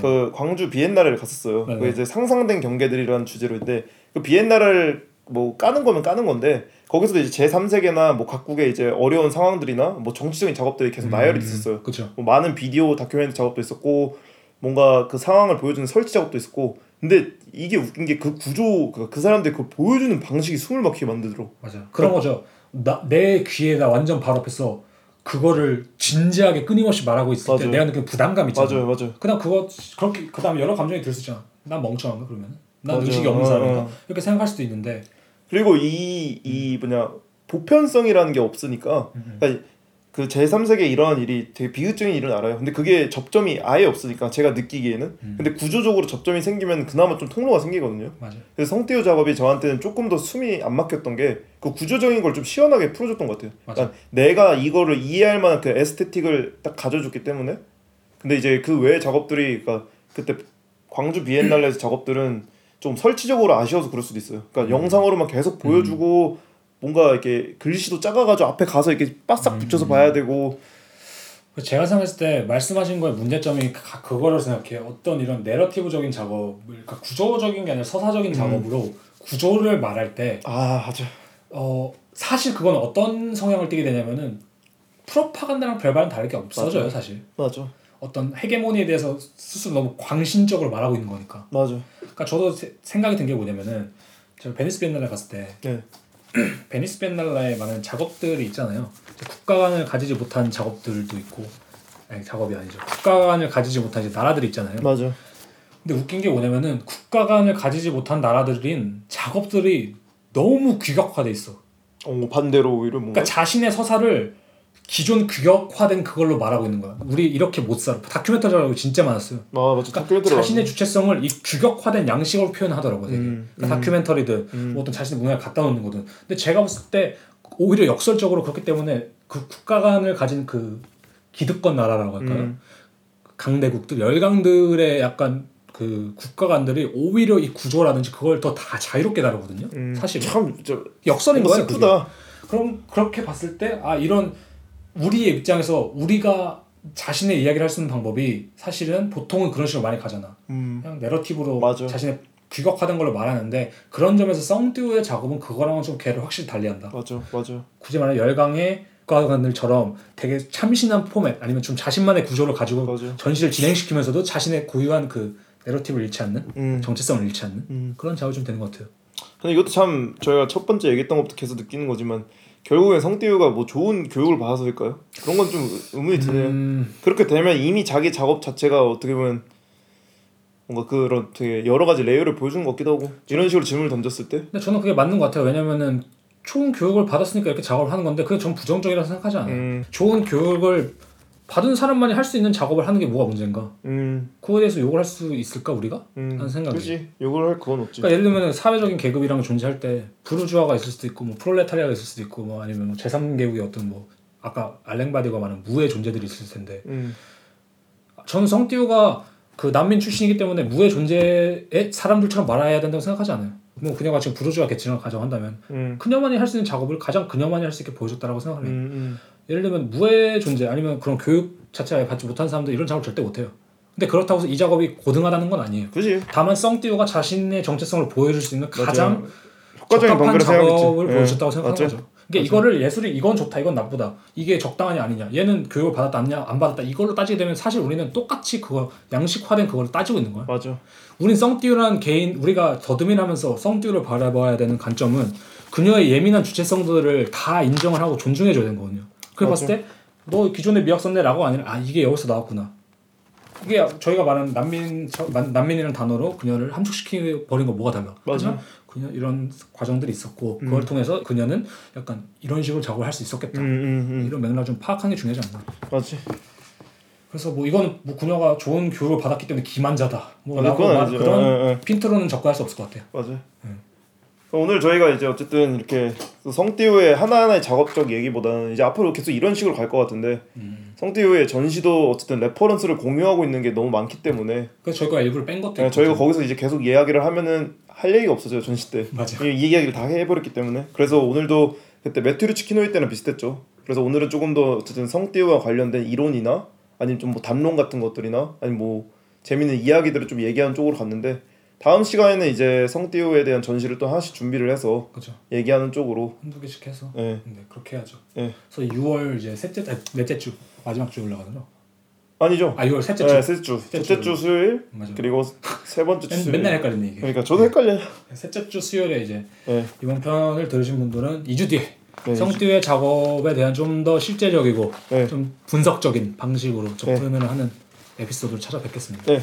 그 광주 비엔나를 갔었어요. 네네. 그 이제 상상된 경계들이라는 주제로 인데 그 비엔나를 뭐 까는 거면 까는 건데 거기서도 이제 제 3세계나 뭐 각국의 이제 어려운 상황들이나 뭐 정치적인 작업들이 계속 나열이 됐었어요. 그렇죠 뭐 많은 비디오 다큐멘터리 작업도 있었고 뭔가 그 상황을 보여주는 설치 작업도 있었고 근데 이게 웃긴 게 그 구조 그, 그 사람들 그 보여주는 방식이 숨을 막히게 만들더라. 맞아 그런 거죠 나, 내 귀에다 완전 바로 앞에서 그거를 진지하게 끊임없이 말하고 있을 때 맞아요. 내가 느끼는 부담감 있잖아 맞아요, 맞아요. 그다음 그거 그렇게 그다음 여러 감정이 들 수 있잖아 난 멍청한가 그러면 난 맞아요. 의식이 없는 어, 사람인가 어. 이렇게 생각할 수도 있는데 그리고 이 이 뭐냐 보편성이라는 게 없으니까 음, 그러니까 그 제3세계 이러한 일이 되게 비극적인 일은 알아요. 근데 그게 접점이 아예 없으니까 제가 느끼기에는 음. 근데 구조적으로 접점이 생기면 그나마 좀 통로가 생기거든요. 맞아 그래서 성대우 작업이 저한테는 조금 더 숨이 안 막혔던 게 그 구조적인 걸 좀 시원하게 풀어줬던 것 같아요. 맞아. 그러니까 내가 이거를 이해할 만한 그 에스테틱을 딱 가져줬기 때문에 근데 이제 그 외의 작업들이 그러니까 그때 광주 비엔날레 작업들은 좀 설치적으로 아쉬워서 그럴 수도 있어요. 그러니까 음. 영상으로만 계속 보여주고 뭔가 이렇게 글씨도 작아가지고 앞에 가서 이렇게 빡싹 음. 붙여서 봐야 되고 제가 생각했을 때 말씀하신 거의 문제점이 가- 그거를 생각해요. 어떤 이런 내러티브적인 작업을 그러니까 구조적인 게 아니라 서사적인 작업으로 구조를 말할 때 아 맞아 어, 사실 그건 어떤 성향을 띠게 되냐면은 프로파간다랑 별반은 다를 게 없어져요, 맞아요. 사실. 맞아 어떤 헤게모니에 대해서 스스로 너무 광신적으로 말하고 있는 거니까. 맞아 그러니까 저도 세- 생각이 든 게 뭐냐면은 제가 베니스 비엔날레 갔을 때 네 베니스 비엔날레에 많은 작업들이 있잖아요. 국가관을 가지지 못한 작업들도 있고, 아니 작업이 아니죠. 국가관을 가지지 못한 이제 나라들이 있잖아요. 맞아 근데 웃긴 게 뭐냐면은 국가관을 가지지 못한 나라들인 작업들이 너무 규격화돼 있어. 어 반대로 오히려 뭔가 그러니까 자신의 서사를 기존 규격화된 그걸로 말하고 있는 거야. 우리 이렇게 못 살아. 다큐멘터리라고 진짜 많았어요. 아 맞아 그러니까 다큐멘터리 자신의 주체성을 이 규격화된 양식으로 표현하더라고요. 되게. 음, 그러니까 음. 다큐멘터리든 음. 뭐 어떤 자신의 문화를 갖다 놓는 거든. 근데 제가 봤을 때 오히려 역설적으로 그렇기 때문에 그 국가관을 가진 그 기득권 나라라고 할까요? 음. 강대국들 열강들의 약간 그 국가관들이 오히려 이 구조라든지 그걸 더 다 자유롭게 다루거든요. 음. 사실 참 진짜 역설인 거예요. 슬프다 그럼 그렇게 봤을 때 아 이런 우리의 입장에서 우리가 자신의 이야기를 할 수 있는 방법이 사실은 보통은 그런 식으로 많이 가잖아. 음 그냥 내러티브로 맞아. 자신의 규격화된 걸로 말하는데 그런 점에서 썽듀의 작업은 그거랑은 좀 걔를 확실히 달리한다. 맞아 맞아 굳이 말하면 열강의 국가관들처럼 되게 참신한 포맷 아니면 좀 자신만의 구조를 가지고 맞아 전시를 진행시키면서도 자신의 고유한 그 narrative를 잃지 않는 음. 정체성을 잃지 않는 음. 그런 작업이 좀 되는 것 같아요. 근데 이것도 참 저희가 첫 번째 얘기했던 것부터 계속 느끼는 거지만 결국엔 성띠우가 뭐 좋은 교육을 받아서일까요? 그런 건 좀 의문이 드네요. 음, 그렇게 되면 이미 자기 작업 자체가 어떻게 보면 뭔가 그런 되게 여러 가지 layer를 보여주는 것 같기도 하고 이런 식으로 질문을 던졌을 때 근데 저는 그게 맞는 것 같아요. 왜냐면은 좋은 교육을 받았으니까 이렇게 작업을 하는 건데 그게 전 부정적이라고 생각하지 않아요. 음, 좋은 교육을 받은 사람만이 할 수 있는 작업을 하는 게 뭐가 문제인가? 음, 그거에 대해서 욕을 할 수 있을까 우리가? 음, 하는 생각이. 그지 욕을 할 그건 없지. 그러니까 예를 들면 사회적인 계급이랑 존재할 때 부르주아가 있을 수도 있고 뭐 프롤레타리아가 있을 수도 있고 뭐 아니면 뭐 제3계급의 어떤 뭐 아까 알랭바디가 말한 무의 존재들이 있을 텐데 음. 저는 성띠우가 그 난민 출신이기 때문에 무의 존재의 사람들처럼 말아야 된다고 생각하지 않아요. 뭐 그녀가 지금 부르주아 계층을 가정한다면 음. 그녀만이 할 수 있는 작업을 가장 그녀만이 할 수 있게 보여줬다라고 생각을 해요. 음. 예를 들면 무의 존재 아니면 그런 교육 자체를 받지 못한 사람들 이런 작업을 절대 못해요. 근데 그렇다고 해서 이 작업이 고등하다는 건 아니에요. 그지. 다만 썽띠오가 자신의 정체성을 보여줄 수 있는 가장 효과적인 적합한 작업을. 보여줬다고 예. 생각하는 맞죠? 거죠. 그러니까 이거를 예술이 이건 좋다 이건 나쁘다 이게 적당하냐 아니냐 얘는 교육을 받았다 아니냐 안 받았다 이걸로 따지게 되면 사실 우리는 똑같이 그거 양식화된 그걸 따지고 있는 거야. 맞아. 우린 썽띠우라는 개인 우리가 더듬이하면서 썽띠우를 바라봐야 되는 관점은 그녀의 예민한 주체성들을 다 인정을 하고 존중해줘야 되는 거거든요. 그래 봤을 때 너 기존의 미학선네라고 아니라 아 이게 여기서 나왔구나. 이게 저희가 말하는 난민 저- 난- 난민이라는 단어로 그녀를 함축시키 버린 거 뭐가 달라? 맞아. 그녀 이런 과정들이 있었고 그걸 통해서 그녀는 약간 이런 식으로 작업을 할 수 있었겠다. 음, 음, 음. 이런 맥락을 좀 파악하는 게 중요하지 않나. 맞지. 그래서 뭐 이거는 뭐 그녀가 좋은 교육을 받았기 때문에 기만자다. 뭐 맞아, 라고 말-. 그런 예, 예. 핀트로는 접근할 수 없을 것 같아요. 맞아. 오늘 저희가 이제 어쨌든 이렇게 성띠우의 하나하나의 작업적 얘기보다는 이제 앞으로 계속 이런 식으로 갈 것 같은데 성띠우의 전시도 어쨌든 reference를 공유하고 있는 게 너무 많기 때문에 그래서 저희가 일부러 뺀 것도 예, 있고. 저희가 거기서 이제 계속 이야기를 하면은 할 얘기가 없어져요 전시 때. 맞아. 이, 이 이야기를 다 해버렸기 때문에 그래서 오늘도 그때 매튜 루츠 키노이 때랑 비슷했죠. 그래서 오늘은 조금 더 어쨌든 성띠우와 관련된 이론이나 아니면 좀 뭐 담론 같은 것들이나 아니면 뭐 재밌는 이야기들을 좀 얘기하는 쪽으로 갔는데 다음 시간에는 이제 성띠우에 대한 전시를 또 하나씩 준비를 해서 그렇죠. 얘기하는 쪽으로 한두 개씩 해서. 예. 네, 그렇게 해야죠. 예. 그래서 6월 이제 셋째 아니, 넷째 주 마지막 주 올라가죠. 아니죠. 아 6월 셋째 주. 네, 셋째 주. 셋째 셋째 주 수요일 맞아. 그리고 세 번째 주 맨, 수요일. 맨날 헷갈리네 이게. 그러니까 저도 헷갈려요. 셋째 주 수요일에 이제 예. 이번 편을 들으신 분들은 2주 뒤에 네, 성띠의 작업에 대한 좀 더 실제적이고 네. 좀 분석적인 방식으로 접근을 하는 에피소드를 찾아뵙겠습니다. 네.